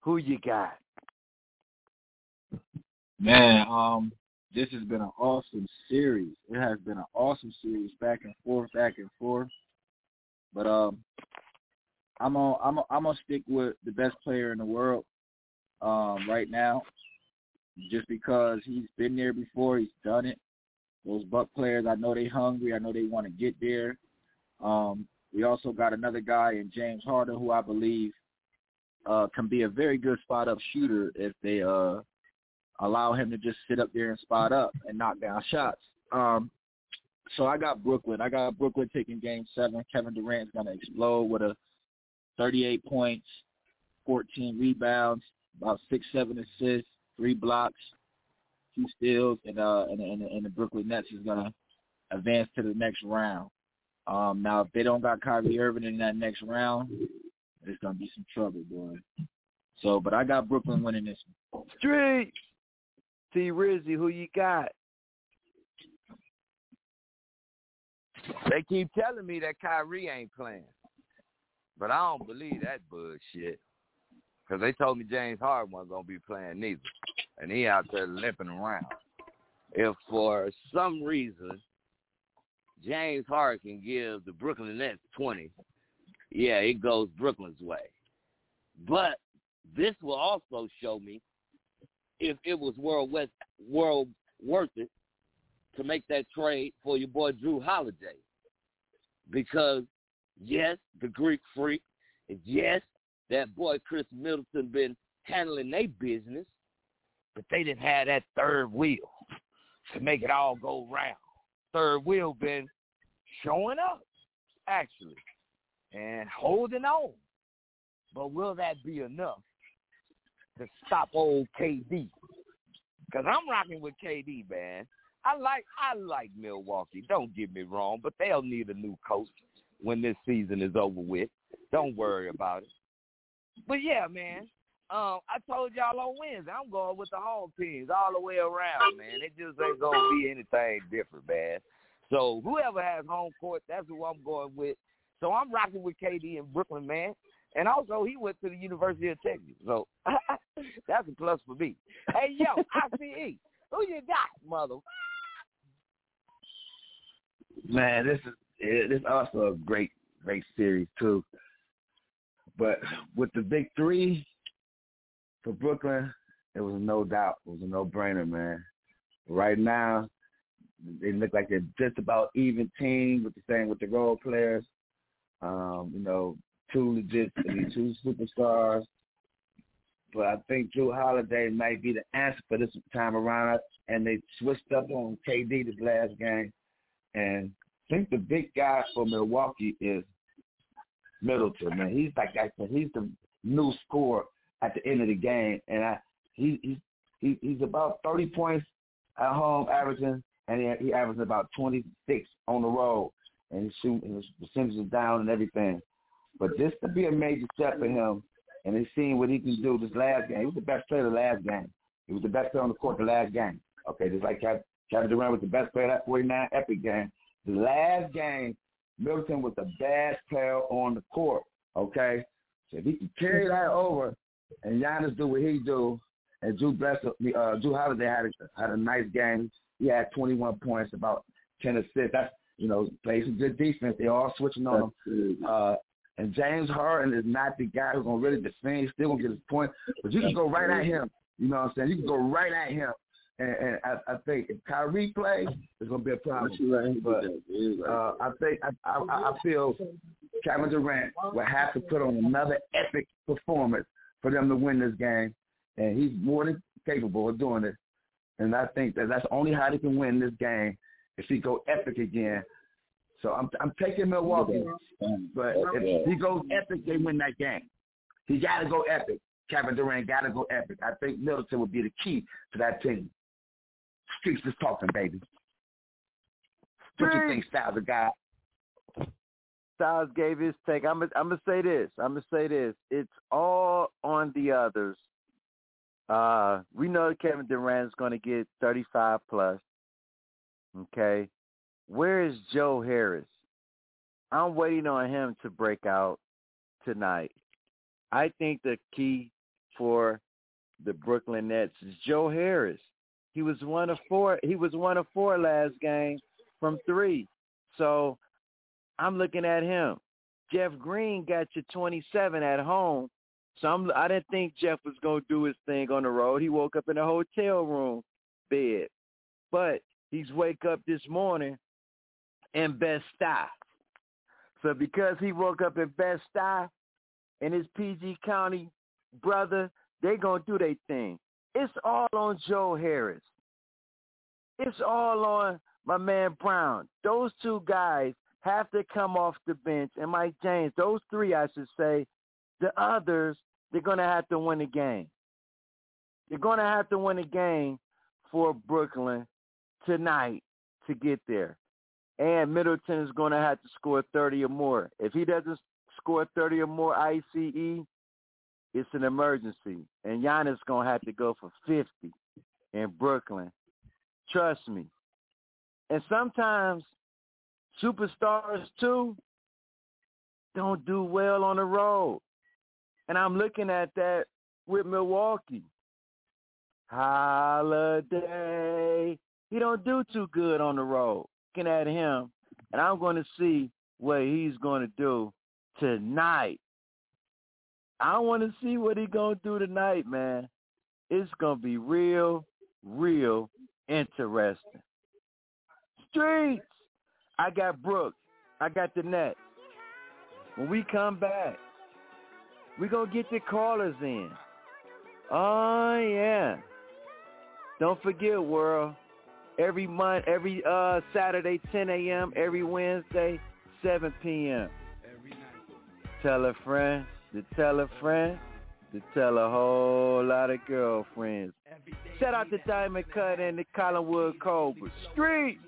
Who you got? Man, um, this has been an awesome series. It has been an awesome series, back and forth, back and forth. But um, I'm on I'm on, I'm gonna stick with the best player in the world um, right now, just because he's been there before, he's done it. Those Buck players, I know they hungry. I know they want to get there. Um, we also got another guy in James Harden who I believe uh, can be a very good spot up shooter if they uh, allow him to just sit up there and spot up and knock down shots. Um, so I got Brooklyn. I got Brooklyn taking game seven. Kevin Durant's going to explode with a 38 points, 14 rebounds, about six, seven assists, three blocks, two steals, and uh, and, and, and the Brooklyn Nets is going to advance to the next round. Um, now, if they don't got Kyrie Irving in that next round, it's going to be some trouble, boy. So, but I got Brooklyn winning this one. Street. T Rizzy, who you got? They keep telling me that Kyrie ain't playing. But I don't believe that bullshit. Because they told me James Harden wasn't going to be playing neither. And he out there limping around. If for some reason James Harden can give the Brooklyn Nets 20, yeah, it goes Brooklyn's way. But this will also show me if it was world west world worth it to make that trade for your boy Jrue Holiday. Because yes, the Greek freak, and yes, that boy Khris Middleton been handling their business, but they didn't have that third wheel to make it all go round. Third wheel been showing up, actually, and holding on. But will that be enough to stop old KD. Because I'm rocking with KD, man. I like I like Milwaukee. Don't get me wrong, but they'll need a new coach when this season is over with. Don't worry about it. But yeah, man. Um, I told y'all on Wednesday, I'm going with the home teams all the way around, man. It just ain't gonna be anything different, man. So whoever has home court, that's who I'm going with. So I'm rocking with KD in Brooklyn, man. And also, he went to the University of Texas, so that's a plus for me. Hey, yo, ICE, who you got, mother? Man, this is this is also a great, great series too. But with the big three for Brooklyn, it was no doubt. It was a no-brainer, man. Right now, they look like they're just about even team with the same with the role players. Um, you know, two legit, two superstars. But I think Jrue Holiday might be the answer for this time around. And they switched up on KD this last game. And I think the big guy for Milwaukee is Middleton, man. He's like I said, he's the new scorer at the end of the game. And I he he, he he's about thirty points at home averaging and he, he averages about twenty six on the road and he's shooting his percentages down and everything. But this could be a major step for him, and he's seeing what he can do this last game. He was the best player the last game. He was the best player on the court the last game. Okay, just like Kevin Durant was the best player that 49 epic game. The last game, Middleton was the best player on the court. Okay, so if he can carry that over, and Giannis do what he do, and Jrue bless uh, Jrue Holiday had a, had a nice game. He had 21 points, about 10 assists. That's you know, plays some good defense. They're all switching on him. Uh, and James Harden is not the guy who's gonna really defend. He's still gonna get his point, but you can go right at him. You know what I'm saying? You can go right at him. And, and I, I think if Kyrie plays, it's gonna be a problem. But uh, I think I, I, I feel Kevin Durant will have to put on another epic performance for them to win this game, and he's more than capable of doing it. And I think that that's only how they can win this game if he go epic again so I'm I'm taking Milwaukee, but if he goes epic, they win that game. He got to go epic. Kevin Durant got to go epic. I think Middleton would be the key to that team. Streets is talking, baby. What do you think, Styles, the guy? Styles gave his take. I'm I'm gonna say this. I'm gonna say this. It's all on the others. Uh, we know Kevin Durant is gonna get 35 plus. Okay, where is Joe Harris? I'm waiting on him to break out tonight. I think the key for the Brooklyn Nets is Joe Harris. He was one of four. He was one of four last game from three. So I'm looking at him. Jeff Green got you 27 at home. So I'm, I didn't think Jeff was going to do his thing on the road. He woke up in a hotel room bed. But he's wake up this morning in Bed-Stuy. So because he woke up in Bed-Stuy and his PG County brother, they going to do their thing. It's all on Joe Harris. It's all on my man Brown. Those two guys have to come off the bench. And Mike James, those three, I should say, the others, they're going to have to win the game. They're going to have to win the game for Brooklyn tonight to get there and Middleton is going to have to score 30 or more. If he doesn't score 30 or more ICE, it's an emergency. And Giannis is going to have to go for 50 in Brooklyn. Trust me. And sometimes superstars, too, don't do well on the road. And I'm looking at that with Milwaukee. Holiday. He don't do too good on the road looking at him, and I'm going to see what he's going to do tonight. I want to see what he's going to do tonight, man. It's going to be real, real interesting. Streets. I got Brooks. I got the Nets. When we come back, we're going to get the callers in. Oh, yeah. Don't forget, world every month, every uh, Saturday, 10 a.m., every Wednesday, 7 p.m. Every night. Tell a friend to tell a friend to tell a whole lot of girlfriends. Shout out to Diamond Cut and the Collinwood Cobra. Street!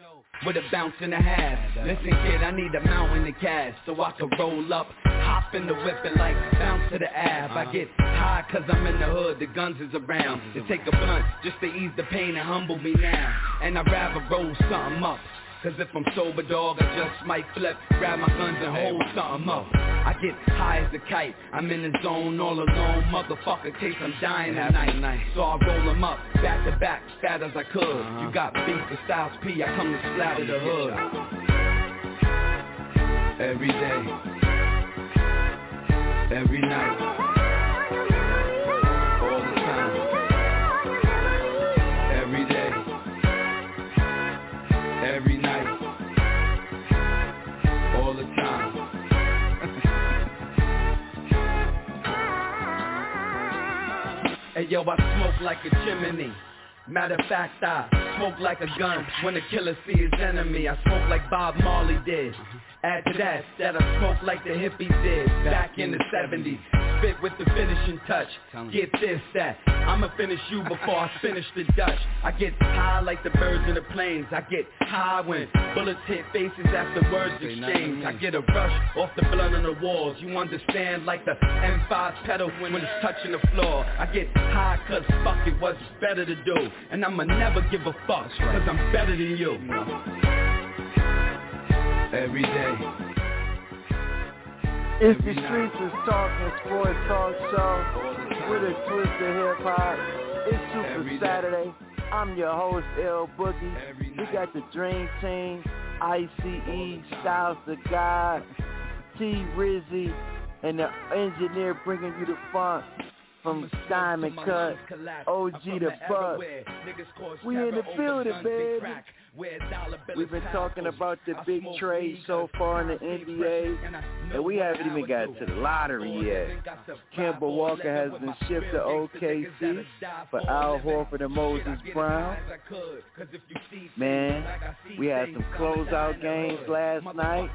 With a bounce and a half. Listen, kid, I need a mountain of cash so I can roll up, hop in the whip and like bounce to the ab. I get high cause I'm in the hood, the guns is around. To take a blunt just to ease the pain and humble me now. And I'd rather roll something up. Cause if I'm sober, dog, I just might flip, grab my guns and hold something up. I get high as a kite, I'm in the zone all alone, motherfucker, case I'm dying at night So I roll them up, back to back, fat as I could. You got beef with Styles P, I come to splatter the hood. Every day, every night. All the time. Every day. Every night. All the time. Hey yo, I smoke like a chimney. Matter of fact, I smoke like a gun when a killer see his enemy. I smoke like Bob Marley did. Add to that, that I smoke like the hippies did back in the 70s. Spit with the finishing touch. Get this, that. I'ma finish you before I finish the Dutch. I get high like the birds in the planes. I get high when bullets hit faces after words exchange. I get a rush off the blood on the walls. You understand like the M5 pedal when it's touching the floor. I get high cause fuck it, what's better to do. And I'ma never give a fuck cause I'm better than you every day. It's the Streets is Talking Sports Talk Show with a twist of hip hop. It's Super Saturday. I'm your host, L Boogie. We got the Dream Team, ICE, Styles the God, T Rizzy, and the engineer bringing you the funk from Diamond Cut, OG the Buck. We in the building, baby. We've been talking about the big trade so far in the NBA, and we haven't even got to the lottery yet. Kemba Walker has been shipped to OKC for Al Horford and Moses Brown. Man, we had some closeout games last night.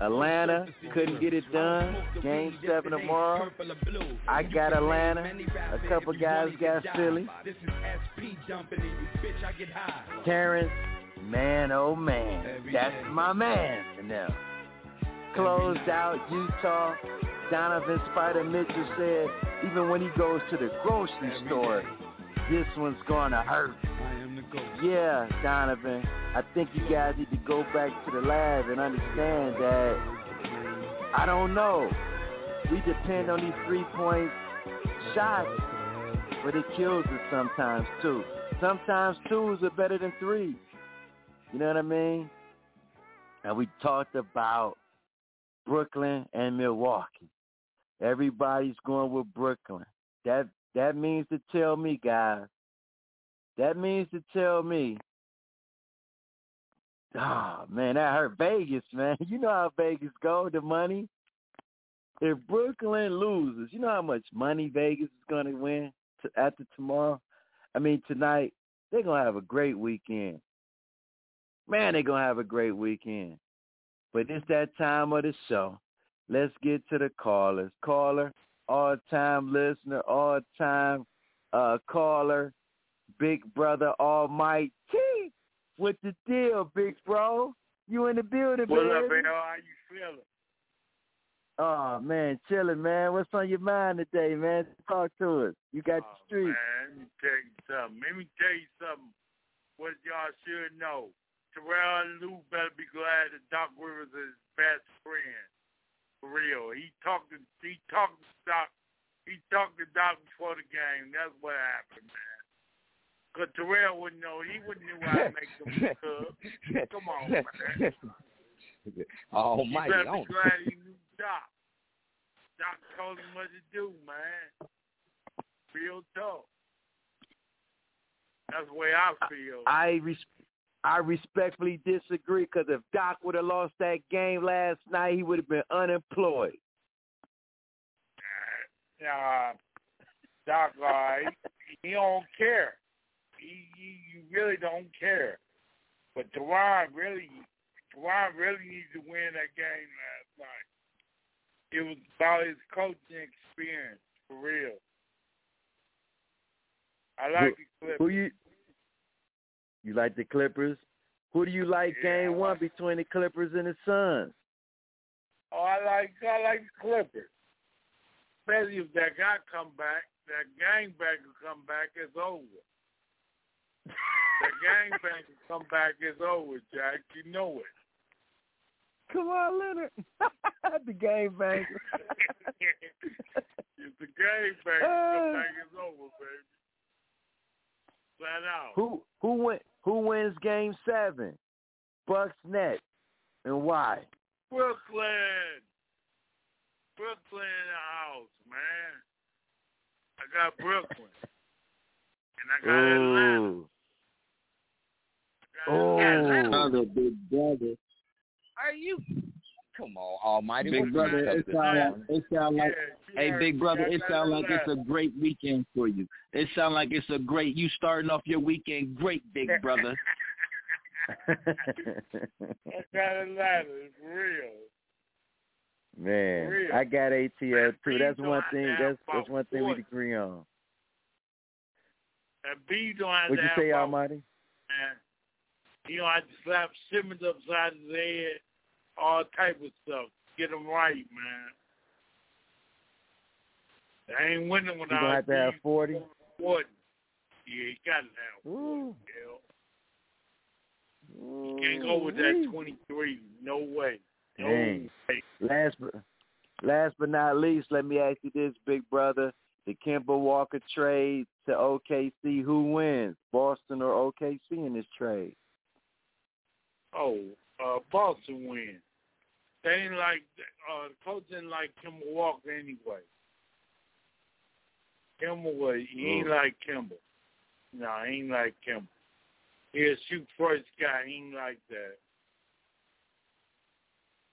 Atlanta couldn't get it done. Game 7 tomorrow. I got Atlanta. A couple guys got Philly. Terrence Man, oh man, that's my man now. Closed out Utah. Donovan Spider Mitchell said, even when he goes to the grocery store, this one's gonna hurt. Yeah, Donovan, I think you guys need to go back to the lab and understand that I don't know. We depend on these three-point shots, but it kills us sometimes too. Sometimes twos are better than threes. You know what I mean? And we talked about Brooklyn and Milwaukee. Everybody's going with Brooklyn. That that means to tell me, guys. That means to tell me. Oh man, that hurt Vegas, man. You know how Vegas go, the money. If Brooklyn loses, you know how much money Vegas is going to win to, after tomorrow. I mean tonight. They're gonna have a great weekend man, they're going to have a great weekend. But it's that time of the show. Let's get to the callers. Caller, all-time listener, all-time uh, caller, Big Brother Almighty. What's the deal, big bro? You in the building, What baby? up, man? How you feeling? Oh man, chilling, man. What's on your mind today, man? Talk to us. You got oh, the street. Man, let me tell you something. Let me tell you something. What y'all should know. Terrell and Lue better be glad that Doc Rivers is his best friend. For real. He talked to he talked to Doc he talked to Doc before the game. That's what happened, man. Cause Terrell wouldn't know. He wouldn't know how to make them cook. Come on, man. Oh, my better God. be glad he knew Doc. Doc told him what to do, man. Real talk. That's the way I feel. I res- I respectfully disagree because if Doc would have lost that game last night, he would have been unemployed. uh, Doc, uh, he, he don't care. He, he, he really don't care. But Teron really, Teron really needs to win that game last night. It was about his coaching experience. For real. I like who, the Clippers. Who you? You like the Clippers? Who do you like Yeah, game one like- between the Clippers and the Suns? Oh, I like I like the Clippers. Especially if that guy come back, that gangbanger come back, it's over. that gangbanger come back, it's over, Jack. You know it. Come on, Leonard. the game banger. if the gangbanger come uh. back, it's over, baby. Flat out. who who win, who wins game seven? Bucks Nets. And why? Brooklyn. Brooklyn in the house, man. I got Brooklyn. and I got Atlanta. Ooh. I got Oh. Atlanta. Brother, big brother. Are you? Come on, Almighty. Big brother, up it this sound like it sound like Yeah, Hey, you big brother, it I sound like it's a great weekend for you. It sound like it's a great. You starting off your weekend great, big brother. I got Atlanta. It's real. Man, Real. I got ATL too. That's Beat one thing. That's that's one thing we agree on. And B don't have What'd you say, about- Almighty? man. He don't have to slap Simmons upside his head, all type of stuff. Get them right, man. They ain't winning You without gonna have to have forty. Gordon. Yeah, he got to have Ooh. hell. You can't go with that 23. No way. No Dang. way. Last but last but not least, let me ask you this, big brother: the Kemba Walker trade to OKC, who wins, Boston or OKC in this trade? Oh, uh, Boston win. They ain't like uh, the coach didn't like Kemba Walker anyway. Kemba was he ain't Mm. like Kemba. No, he ain't like Kemba. He a shoot first guy. He ain't like that.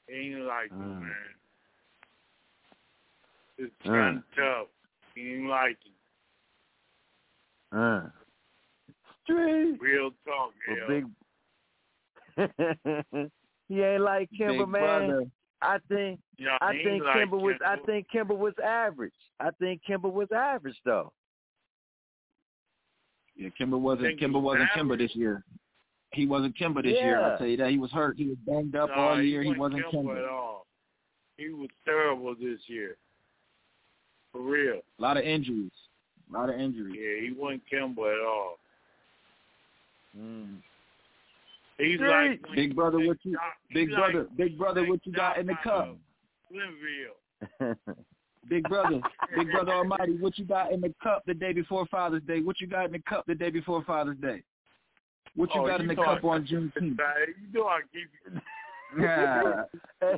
He ain't like Mm. it, man. It's Mm. kind of tough. He ain't like it. Uh. Street. Real talk, Well, yeah. big. he ain't like Kemba, big man. brother. I think Yeah, I think ain't like Kemba was I think Kemba was average. I think Kemba was average though. Yeah, Kemba wasn't Think Kemba he's wasn't Kemba this year. He wasn't Kemba this year. I'll tell you that. He was hurt. He was banged up No, all year. He wasn't wasn't Kemba Kemba. at all. He was terrible this year. For real. A lot of injuries. A lot of injuries. Yeah, he wasn't Kemba at all. Mm. He's Street. like Big brother, what you? Big he's brother, big brother, what you got in the cup? out. Big brother, big brother Almighty, what you got in the cup the day before Father's Day? What you got in the cup the day before Father's Day? What you Oh, got in the know cup I- on Juneteenth? You know I keep Yeah.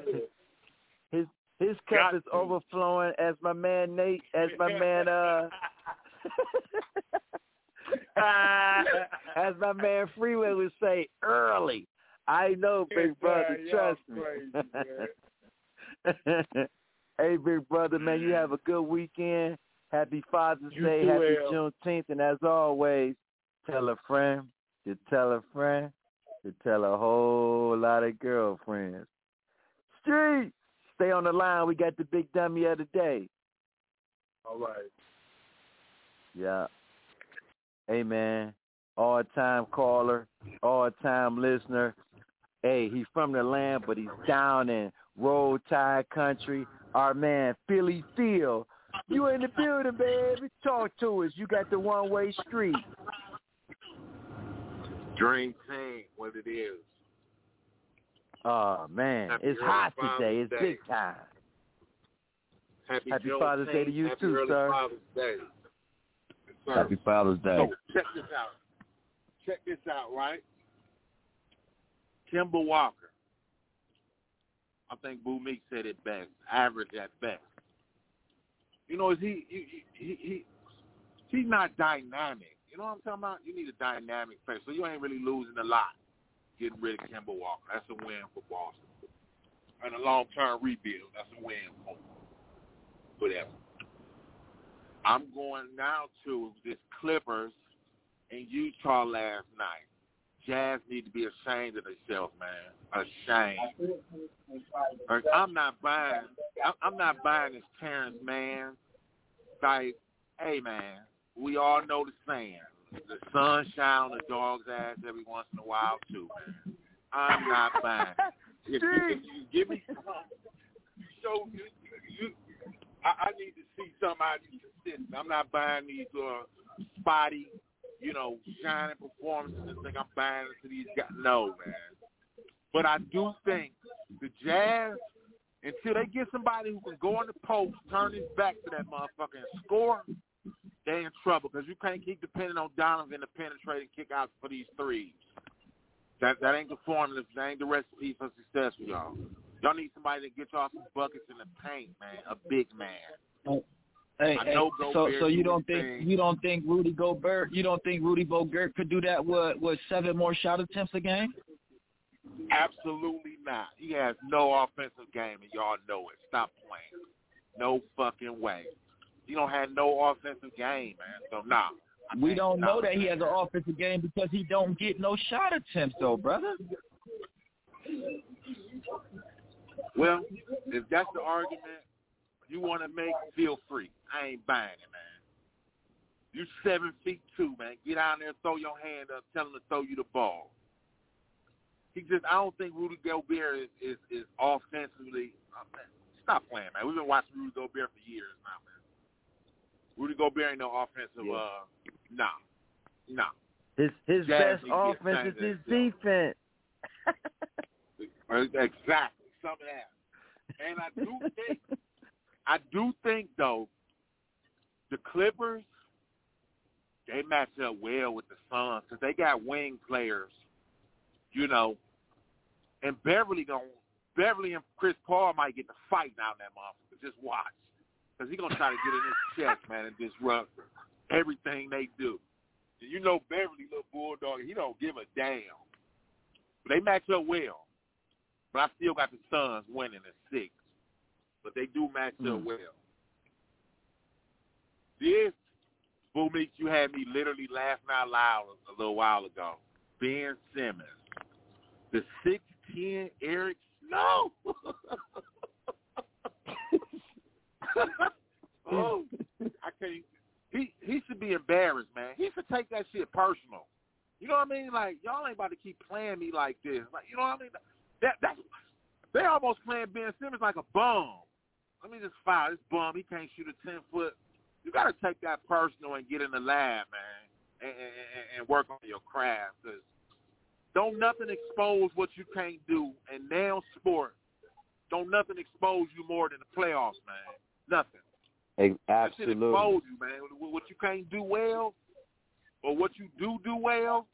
his his cup Got is to. overflowing as my man Nate as my man uh as my man Freeway would say early. I know, big brother, trust me. hey, big brother, man, you have a good weekend. Happy Father's You Day, happy Al. Juneteenth, and as always, tell a friend to tell a friend to tell a whole lot of girlfriends. Street, stay on the line. We got the big dummy of the day. All right. Yeah. Man, all time caller, all time listener. Hey, he's from the land, but he's down in Roll Tide country. Our man Philly Phil. You in the building, baby. Talk to us. You got the one way street. Dream team, what it is. Oh man, Happy it's hot Father's today. It's Day. big time. Happy, Happy Father's Day to you Happy too, sir. Father's Day. Sir. Happy Father's Day. So check this out. Check this out, right? Kemba Walker. I think Boo Meek said it best. Average at best. You know, is he he he, he he's not dynamic. You know what I'm talking about? You need a dynamic player. So you ain't really losing a lot getting rid of Kemba Walker. That's a win for Boston. And a long term rebuild. That's a win for whatever. I'm going now to this Clippers in Utah last night. Jazz need to be ashamed of themselves, man. Ashamed. Like, I'm not buying. I'm- not buying this Terance Mann like, hey man, we all know the saying. The sun shine on the dog's ass every once in a while too, man. I'm not buying. If you, if you give me some, show you, you I, I need to see you consistent. I'm not buying these uh, spotty, you know, shining performances and think I'm buying into these guys. No, man. But I do think the Jazz, until they get somebody who can go in the post, turn his back to that motherfucker and score, they in trouble because you can't keep depending on Donovan to penetrate and kick out for these threes. That that ain't the formula. That ain't the recipe for success y'all. Y'all need somebody to get y'all some buckets in the paint, man. A big man. Oh, hey, I hey, so so you do don't think thing. you don't think Rudy Gobert you don't think Rudy Gobert could do that with with seven more shot attempts a game? Absolutely not. He has no offensive game, and y'all know it. Stop playing. No fucking way. He don't have no offensive game, man. So nah. I We don't know that he has an offensive game because he don't get no shot attempts though, brother. Well, if that's the argument you want to make, feel free. I ain't buying it, man. You seven feet two, man. Get out there and throw your hand up. Tell him to throw you the ball. He just, I don't think Rudy Gobert is is, is offensively. Oh, man, stop playing, man. We've been watching Rudy Gobert for years now, man. Rudy Gobert ain't no offensive. Yeah. uh Nah, nah. His his Jazz best need to get offense is his defense. Exactly, some of. And I do think, I do think though, the Clippers, they match up well with the Suns because they got wing players, you know. And Beverly going Beverly and Chris Paul might get to fight out in that motherfucker. Just watch, because he gonna try to get in his chest, man, and disrupt everything they do. You know Beverly, little bulldog, he don't give a damn. But they match up well. But I still got the Suns winning at six. But they do match up hmm. well. This, Boo Meeks, you had me literally laughing out loud a little while ago. Ben Simmons. The 6'10 Eric Snow. oh, I can't. He he should be embarrassed, man. He should take that shit personal. You know what I mean? Like y'all ain't about to keep playing me like this. Like you know what I mean? That that's they almost playing Ben Simmons like a bum. Let me just fire this bum. He can't shoot a ten foot. You got to take that personal and get in the lab, man, and, and, and work on your craft. Cause don't nothing expose what you can't do. And now sport, don't nothing expose you more than the playoffs, man. Nothing. Ex- That shit Absolutely. expose you, man. What- What you can't do well, or what you do do well,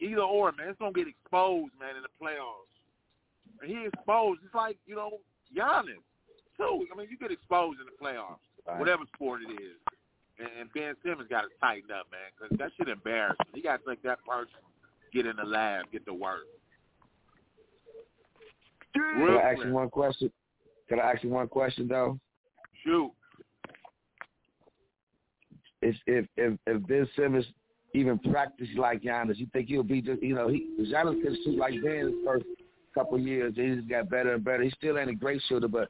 either or, man. It's gonna get exposed, man, in the playoffs. And he exposed. It's like you know Giannis too. I mean, you get exposed in the playoffs, Right. whatever sport it is. And, and Ben Simmons got to tighten up, man, because that shit embarrassing. He got to take that person, get in the lab, get to work. Can I ask you one question? Can I ask you one question though? Shoot. If if if, if Ben Simmons even practice like Giannis, you think he'll be just you know he Giannis can shoot like Ben his first couple years. He just got better and better. He still ain't a great shooter, but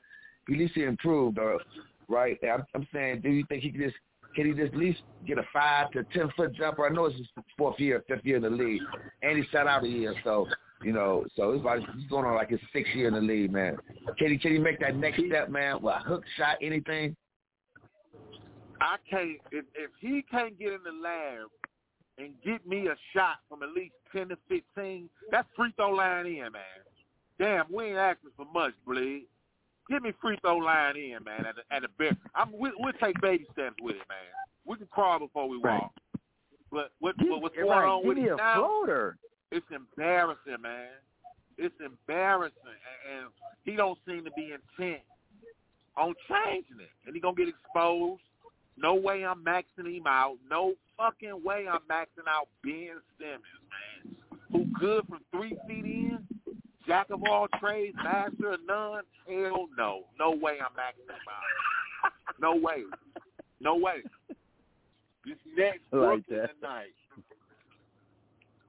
at least he improved. Or right? I'm, I'm saying, do you think he can just can he just at least get a five to ten foot jumper? I know it's his fourth year, fifth year in the league, and he sat out a year, so you know, so it's like he's going on like his sixth year in the league, man. Can he can he make that next step, man? What hook shot, anything? I can't if if he can't get in the lab and get me a shot from at least ten to fifteen, that's free throw line in, man. Damn, we ain't asking for much, bleed. Give me free throw line in, man. At the at the bare, I'm we, we'll take baby steps with it, man. We can crawl before we walk. But what what's right, going on give with me it a now? floater. It's embarrassing, man. It's embarrassing, and, and he don't seem to be intent on changing it, and he gonna get exposed. No way I'm maxing him out. No fucking way I'm maxing out Ben Simmons, man. Who good from three feet in? Jack of all trades, master of none? Hell no. No way I'm maxing him out. No way. No way. This next like Brooklyn tonight.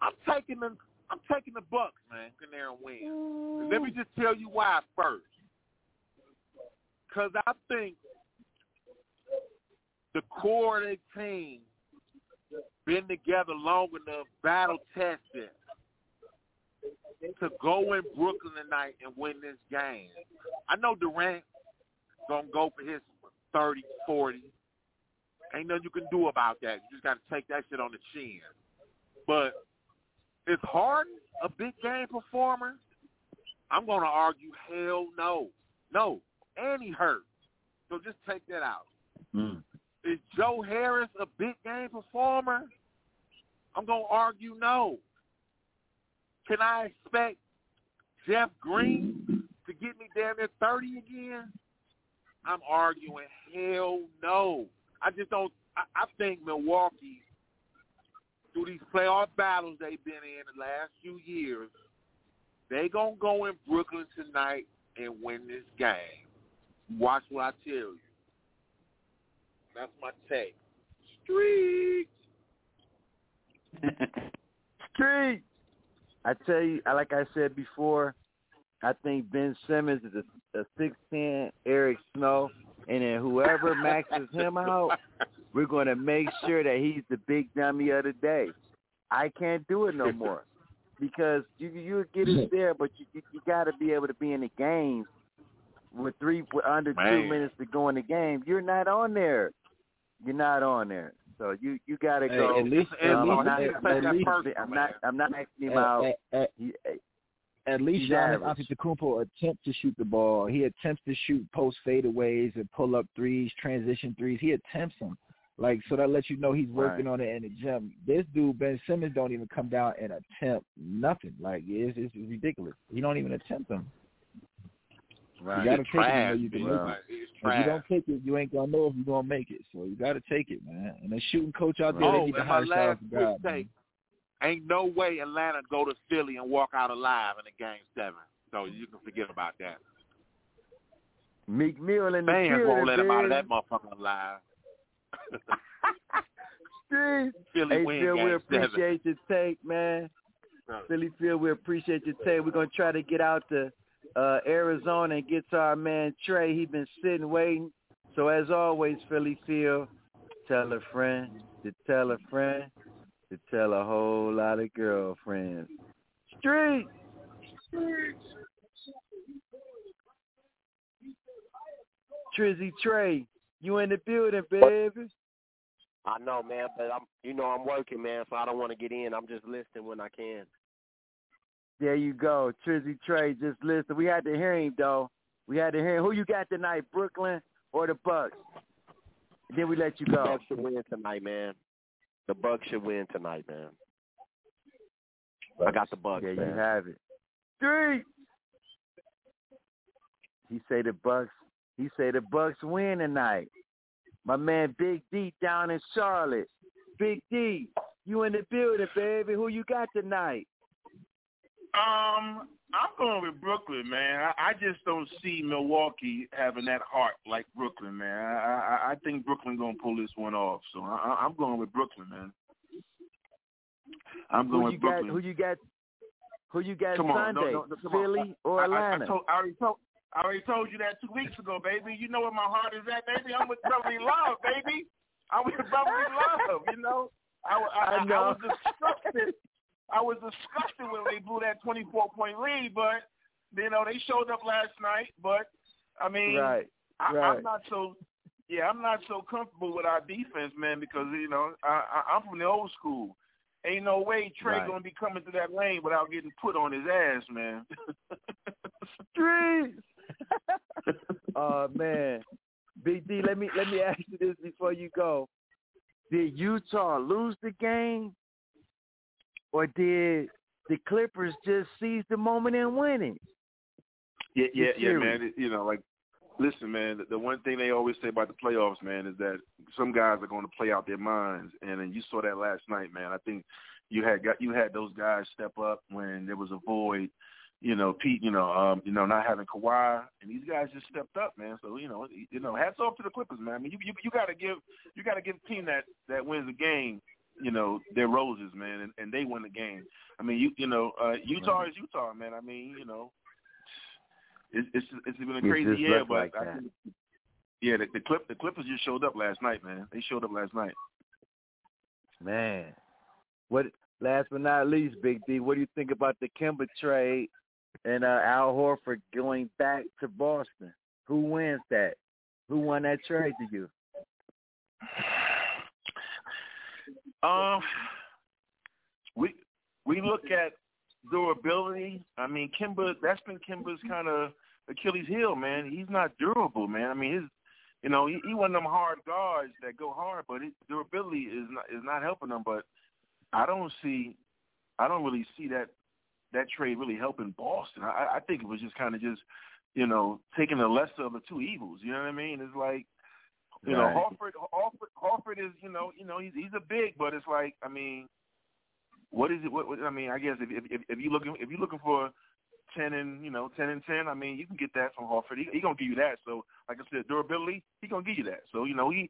I'm taking the I'm taking the Bucks, man. Come there and win. Let me just tell you why first. Because I think the core of their team been together long enough, battle tested to go in Brooklyn tonight and win this game. I know Durant gonna go for his 30, 40. Ain't nothing you can do about that. You just got to take that shit on the chin. But is Harden a big game performer? I'm to argue hell no. No. And he hurt. So just take that out. Mm. Is Joe Harris a big game performer? I'm to argue no. Can I expect Jeff Green to get me down there 30 again? I'm arguing hell no. I just don't. I, I think Milwaukee, through these playoff battles they've been in the last few years, they gonna go in Brooklyn tonight and win this game. Watch what I tell you. That's my take. Street. Street. I tell you, like I said before, I think Ben Simmons is a, a six ten Eric Snow, and then whoever maxes him out, we're going to make sure that he's the big dummy of the day. I can't do it no more because you you get it there, but you you, you got to be able to be in the game with three with under Man. two minutes to go in the game. You're not on there. You're not on there. So you you got to Hey, go. at least- um, at I'm least- not, at- at least- I'm not I'm not asking him At- out. at- at- He- At least Giannis. Antetokounmpo attempts to shoot the ball. He attempts to shoot post fadeaways and pull up threes, transition threes. He attempts them. Like so that lets you know he's working Right. on it in the gym. This dude Ben Simmons don't even come down and attempt nothing. Like it's, it's ridiculous. He don't even attempt them. Right. You gotta It's take it. you can make it. If you don't take it, you ain't gonna know if you're gonna make it. So you gotta take it, man. And the shooting coach out there, Oh, they need to oh, hire Charles last God. take. Ain't no way Atlanta go to Philly and walk out alive in a game seven. So you can forget about that. Meek Mill in the Fans building, won't let him out of that motherfucker alive. Philly Hey, win Phil, we seven. appreciate your take, man. Philly Phil, we appreciate your take. We're gonna try to get out to uh, Arizona and get to our man Trey. He been sitting waiting. So as always, Philly Phil, tell a friend to tell a friend to tell a whole lot of girlfriends. Street. Trizzy Trey, you in the building, baby. I know, man, but I'm you know I'm working, man, so I don't want to get in. I'm just listening when I can. There you go. Trizzy Trey, just listen. We had to hear him though. We had to hear him. Who you got tonight, Brooklyn or the Bucks? Then we let you go. The. Bucks should win tonight, man. The Bucks should win tonight, man. I got the Bucks, There you have it. Three. He say the Bucks. He say the Bucks win tonight. My man Big D down in Charlotte. Big D, you in the building, baby. Who you got tonight? Um, I'm going with Brooklyn, man. I, I just don't see Milwaukee having that heart like Brooklyn, man. I I, I think Brooklyn gonna pull this one off. So I, I- I'm going with Brooklyn, man. I'm going Who you Brooklyn. got? Who you got? Who you got Come on, Sunday? no, no, on. Philly or I, I, I, Atlanta? told, I already told. I already told you that two weeks ago, baby. You know where my heart is at, baby. I'm with brotherly love, baby. I'm with brotherly love. You know, I, I, I, I know. I was disgusted. I was disgusted when they blew that 24 point lead, but you know they showed up last night. But I mean, right, I, right. I'm not so. Yeah, I'm not so comfortable with our defense, man, because you know I, I, I'm from the old school. Ain't no way Trey Right. gonna be coming through that lane without getting put on his ass, man. Streets. oh man, Big D, let me let me ask you this before you go. Did Utah lose the game, or did the Clippers just seize the moment and win it? Yeah, yeah, yeah, man. It- You know, like, listen, man. The, the one thing they always say about the playoffs, man, is that some guys are going to play out their minds, and then you saw that last night, man. I think you had got you had those guys step up when there was a void. You know, Pete. You know, um, you know, not having Kawhi, and these guys just stepped up, man. So you know, you know, hats off to the Clippers, man. I mean, you you, you got to give you got to give the team that that wins a game. You know, their roses, man, and, and they win the game. I mean, you you know, uh, Utah is Utah, man. I mean, you know, it's it's it's been a crazy year, but like I that. think Yeah, the, the clip the Clippers just showed up last night, man. They showed up last night. Man, what? Last but not least, Big D, what do you think about the Kemba trade and uh, Al Horford going back to Boston? Who wins that? Who won that trade to you? Um, we we look at durability. I mean, Kemba. That's been Kemba's kind of Achilles heel, man. He's not durable, man. I mean, his, you know, he, he one of them hard guards that go hard, but his durability is not is not helping him. But I don't see, I don't really see that that trade really helping Boston. I, I think it was just kind of just, you know, taking the lesser of the two evils. You know what I mean? It's like, you right. know, Horford, Horford, Horford is, you know, you know, he's he's a big, but it's like, I mean, what is it? What, what I mean, I guess if if if you looking if you're looking for ten and you know ten and ten, I mean, you can get that from Horford. He, he gonna give you that. So, like I said, durability, he gonna give you that. So, you know, he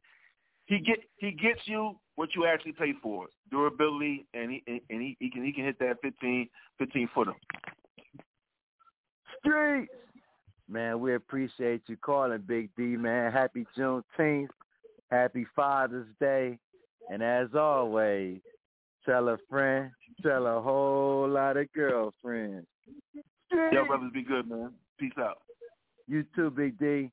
he get he gets you what you actually pay for, durability, and he and he, he can he can hit that 15, 15 footer. Streets. Man, we appreciate you calling, Big D, man. Happy Juneteenth. Happy Father's Day. And as always, tell a friend, tell a whole lot of girlfriends. Yo, brothers, be good, man. Peace out. You too, Big D.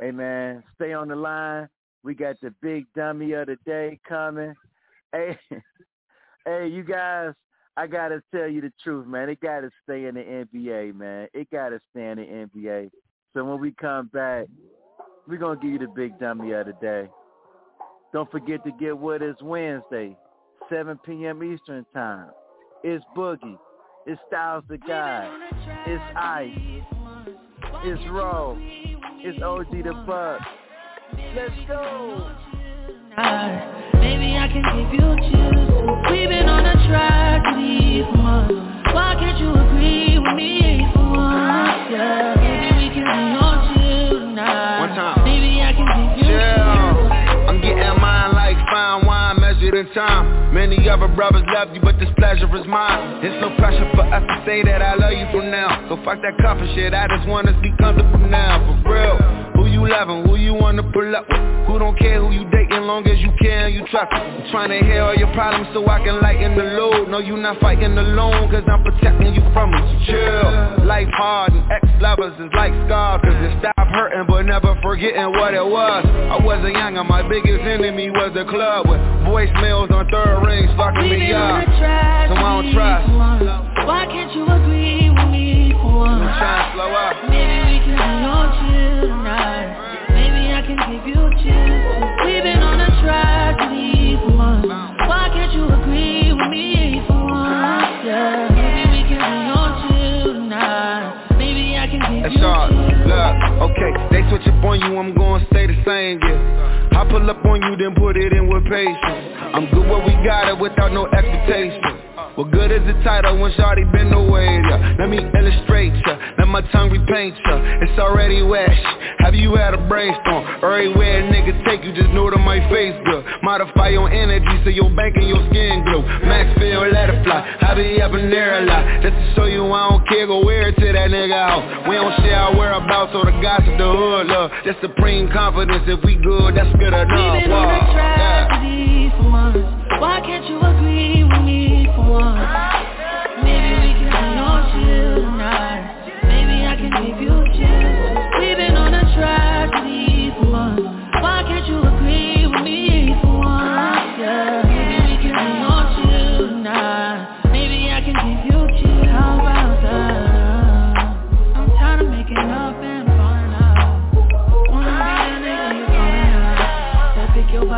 Hey, man, stay on the line. We got the big dummy of the day coming. Hey, hey, you guys, I gotta tell you the truth, man. It gotta stay in the NBA, man. It gotta stay in the NBA. So when we come back, we're gonna give you the big dummy of the day. Don't forget to get with us Wednesday, 7 p.m. Eastern time. It's Boogie. It's Styles the Guy. It's Ice. It's Ro. It's OG the Buck. Let's go. Maybe I can give you chills. We've been on a track these months. Why can't you agree with me for once? Yeah, maybe we can be on chill tonight. One time. Maybe I can give you yeah. I'm getting mine like fine wine measured in time. Many other brothers love you, but this pleasure is mine. It's no pressure for us to say that I love you from now. So fuck that comfort shit. I just want us to be comfortable now, for real. Who you loving, who you wanna pull up with? Who don't care who you dating, long as you care and you trust I'm trying to hear all your problems so I can lighten the load. No, you not fighting alone, cause I'm protecting you from it. So chill, life hard and ex-lovers is like scars. Cause it stop hurting but never forgetting what it was. I wasn't young and my biggest enemy was the club. With voicemails on third rings fucking me up. So I don't trust. Why can't you agree with me for once? I'm trying to slow up. Maybe we can be on chill tonight. Maybe I can give you a chance We've been on a tragedy for once Why can't you agree with me for once? Yeah, maybe we can be on chill tonight. Maybe I can give That's you a all. chance Look, okay, they switch up on you, I'm gonna stay the same, yeah. I pull up on you, then put it in with patience. I'm good where we got it without no expectation. What good is the title when Shawty been away, yeah. Let me illustrate ya, let my tongue repaint ya. It's already wet, have you had a brainstorm? Everywhere a nigga take you, just know that my face good. Modify your energy so your bank and your skin glow. Max feel, let it fly, I be up in there a lot. Just to show you I don't care, go wear it to that nigga house. We don't share our whereabouts or the gossip, the hood, love. Just supreme confidence, if we good, that's good enough. We've been Wow. on a Yeah. tragedy for months Why can't you agree with me for once? Maybe we can be on chill tonight Maybe I can give you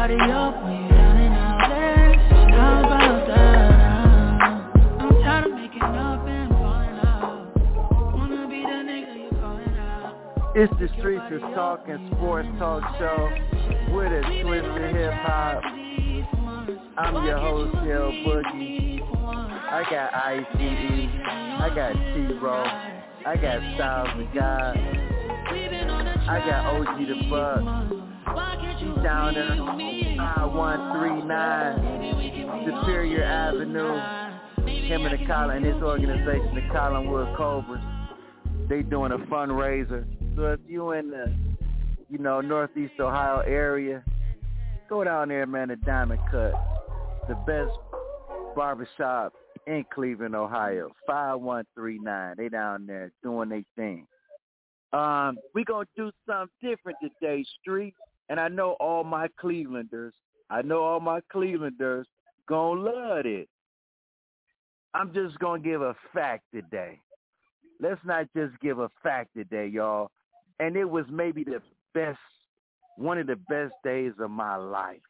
body up when you're down and out about that? I'm tired of making up and falling out Wanna be the nigga you calling out It's the Streets is Talking Sports Talk Show with a twist of hip hop. I'm your host, Yo Boogie. I got ICE, I got T-Row, I got Styles the God, I got OG the Buck. Down on 5139 Superior Avenue. Him and the Colin, and his organization, the Collinwood Cobras, they doing a fundraiser. So if you in the you know, Northeast Ohio area, go down there, man, to Diamond Cut, the best barbershop in Cleveland, Ohio. 5139. They down there doing their thing. Um, we gonna do something different today, Street. And I know all my Clevelanders, I know all my Clevelanders gonna love it. I'm just gonna give a fact today. Let's not just give a fact today, y'all. And it was maybe the best, one of the best days of my life.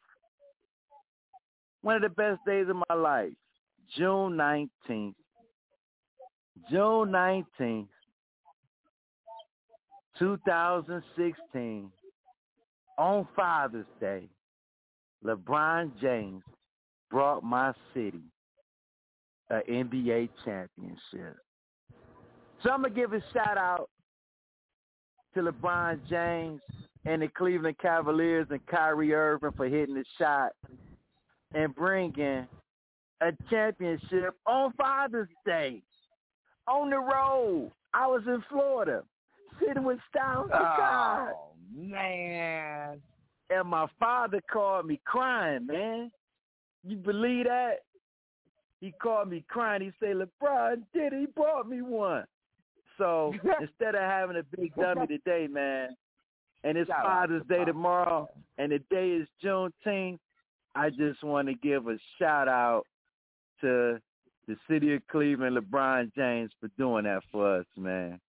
One of the best days of my life. June 19th. June 19th, 2016, on Father's Day, LeBron James brought my city an NBA championship. So I'm going to give a shout out to LeBron James and the Cleveland Cavaliers and Kyrie Irving for hitting the shot and bringing a championship on Father's Day on the road. I was in Florida, sitting with Styles oh, man. And my father called me crying, man. You believe that? He called me crying. He said, LeBron did He bought me one. So instead of having a big dummy today, man, and it's Shout Father's Day tomorrow, and the day is Juneteenth, I just want to give a shout out to the city of Cleveland, LeBron James, for doing that for us, man.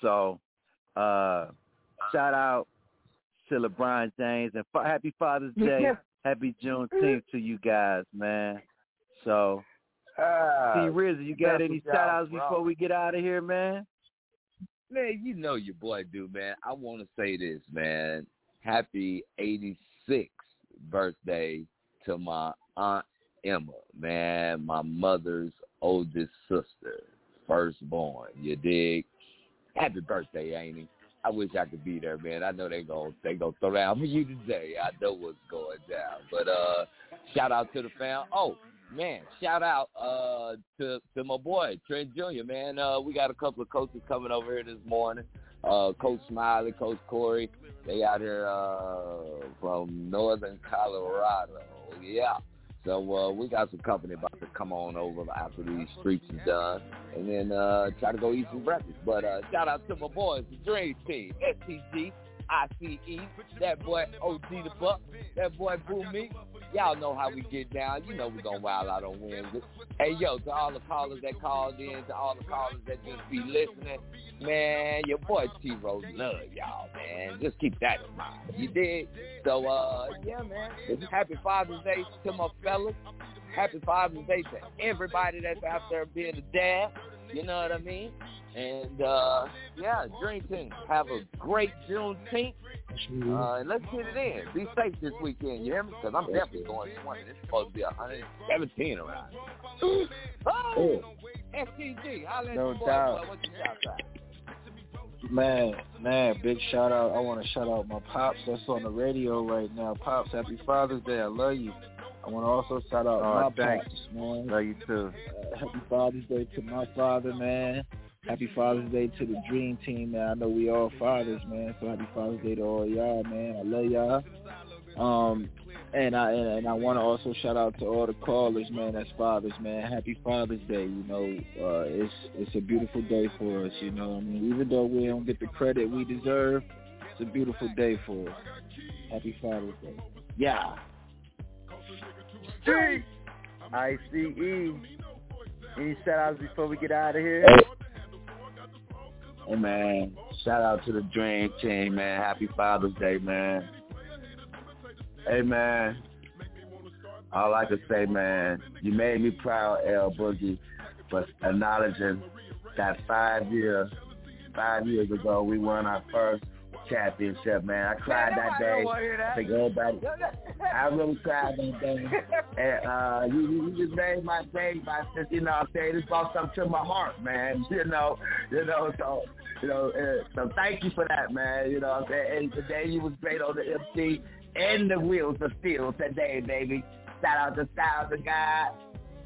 So, uh, shout out to LeBron James and fa- happy Father's Day, happy Juneteenth to you guys, man. So, Uh, see, Rizzy, you got any shout outs before we get out of here, man? Man, you know your boy do, man. I want to say this, man. Happy 86th birthday to my Aunt Emma, man, my mother's oldest sister, firstborn. You dig? Happy birthday, Amy. I wish I could be there, man. I know they go they go throw down for you today. I know what's going down. But uh shout out to the fam. Oh, man, shout out uh to to my boy Trent Jr. Man, uh we got a couple of coaches coming over here this morning. Uh Coach Smiley, Coach Corey, they out here uh from northern Colorado. Yeah. So uh we got some company about to come on over after these streets are done and then uh try to go eat some breakfast. But uh shout out to my boys, the Dream Team, STG, ICE, that boy OG the Buck, that boy Boo Me. Y'all know how we get down. You know we gonna wild out on Wednesday. Hey yo, to all the callers that called in, to all the callers that just be listening, man, your boy T Rose love y'all, man. Just keep that in mind. You did. So uh yeah, man. Happy Father's Day to my fellas. Happy Father's Day to everybody that's out there being a dad. You know what I mean? And uh yeah, Dream Team. Have a great Juneteenth. Uh, and let's get it in. Be safe this weekend, you hear me? Because I'm definitely going 20. It's supposed to be 117 around. here. oh, STG. I'll let No you doubt. know what you shout out. Man, man, big shout out. I want to shout out my pops that's on the radio right now. Pops, happy Father's Day. I love you. I want to also shout out Oh, my thanks. pops, man. Love you too. Uh, happy Father's Day to my father, man. Happy Father's Day to the Dream Team, man. I know we all fathers, man. So happy Father's Day to all y'all, man. I love y'all. Um, and I and, and I want to also shout out to all the callers, man. That's fathers, man. Happy Father's Day. You know, uh, it's it's a beautiful day for us. You know, I mean, even though we don't get the credit we deserve, it's a beautiful day for us. Happy Father's Day. Yeah. Street. ICE. Any shout outs before we get out of here? Hey man, shout out to the Dream Team, man. Happy Father's Day, man. Hey man, all I can say, man, you made me proud, L Boogie, for acknowledging that five years, five years ago we won our first championship, man. I cried that day. To go back, I really cried that day. And uh, you, you you just made my day by just, you know, I'm saying this brought something to my heart, man. You know, you know, so you know, so thank you for that, man. You know, what I'm saying and today you was great on the MC and the wheels of steel today, baby. Shout out to Styles the God,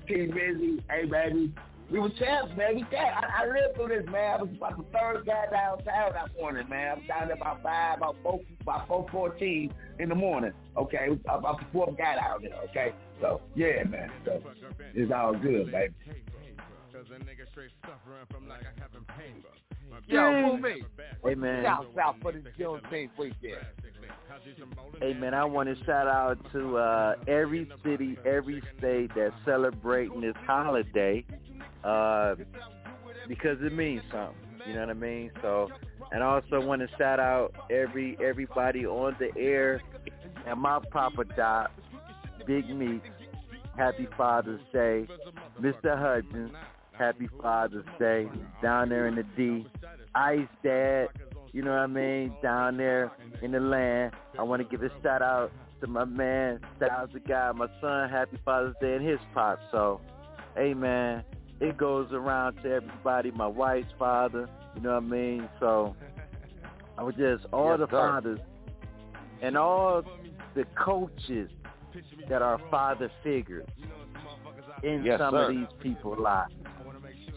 T Rizzy, hey baby. We were champs, man. We champs. I, I lived through this, man. I was about the third guy downtown that morning, man. I was down there about five, about four, about four fourteen in the morning. Okay, about the fourth guy down there. Okay, so yeah, man. So it's all good, baby. Yo, me? Hey man. South South for the Juneteenth weekend. Hey man, I want to shout out to uh, every city, every state that's celebrating this holiday uh, because it means something. You know what I mean? So, and I also want to shout out every everybody on the air and my Papa Doc, Big Meek, Happy Father's Day, Mr. Hudgens, Happy Father's Day, down there in the D, Ice Dad, you know what I mean, down there in the land. I want to give a shout out to my man, Styles the guy, my son, Happy Father's Day and his pop. So, hey man, it goes around to everybody, my wife's father, you know what I mean? So I was just all yes, the sir. fathers and all the coaches that are father figures in Yes, some sir. of these people's lives.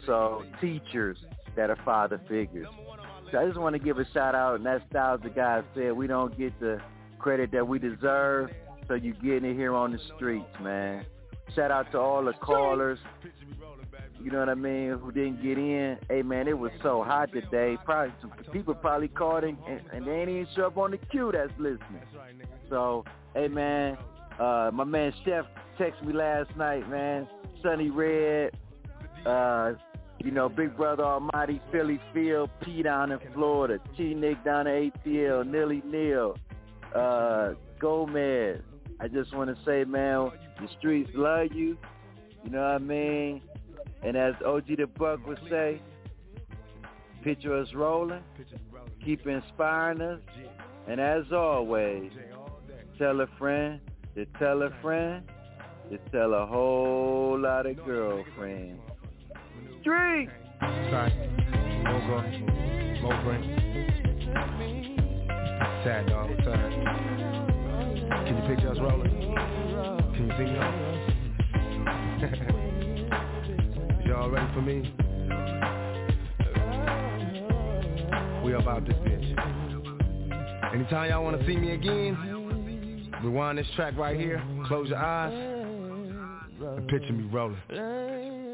So teachers that are father figures. So I just want to give a shout out, and that Styles the guy said we don't get the credit that we deserve, so you're getting it here on the streets, man. Shout out to all the callers, you know what I mean, who didn't get in. Hey man, it was so hot today. Probably some people probably called in and, and they ain't even show up on the queue that's listening. So, hey man, uh my man Chef texted me last night, man. Sunny Red, uh, you know, Big Brother Almighty, Philly Phil, P down in Florida, T Nick down at ATL, Nilly Neal, uh, Gomez. I just want to say, man, the streets love you. You know what I mean? And as OG the Buck would say, picture us rolling, keep inspiring us, and as always, tell a friend to tell a friend to tell a whole lot of girlfriends. Street! Sorry. Mogo. Mo Brent. Sad dog. Up? Can you picture us rolling? Can you see on? Y'all ready for me? We about this bitch. Anytime y'all want to see me again, rewind this track right here, close your eyes, and picture me rolling.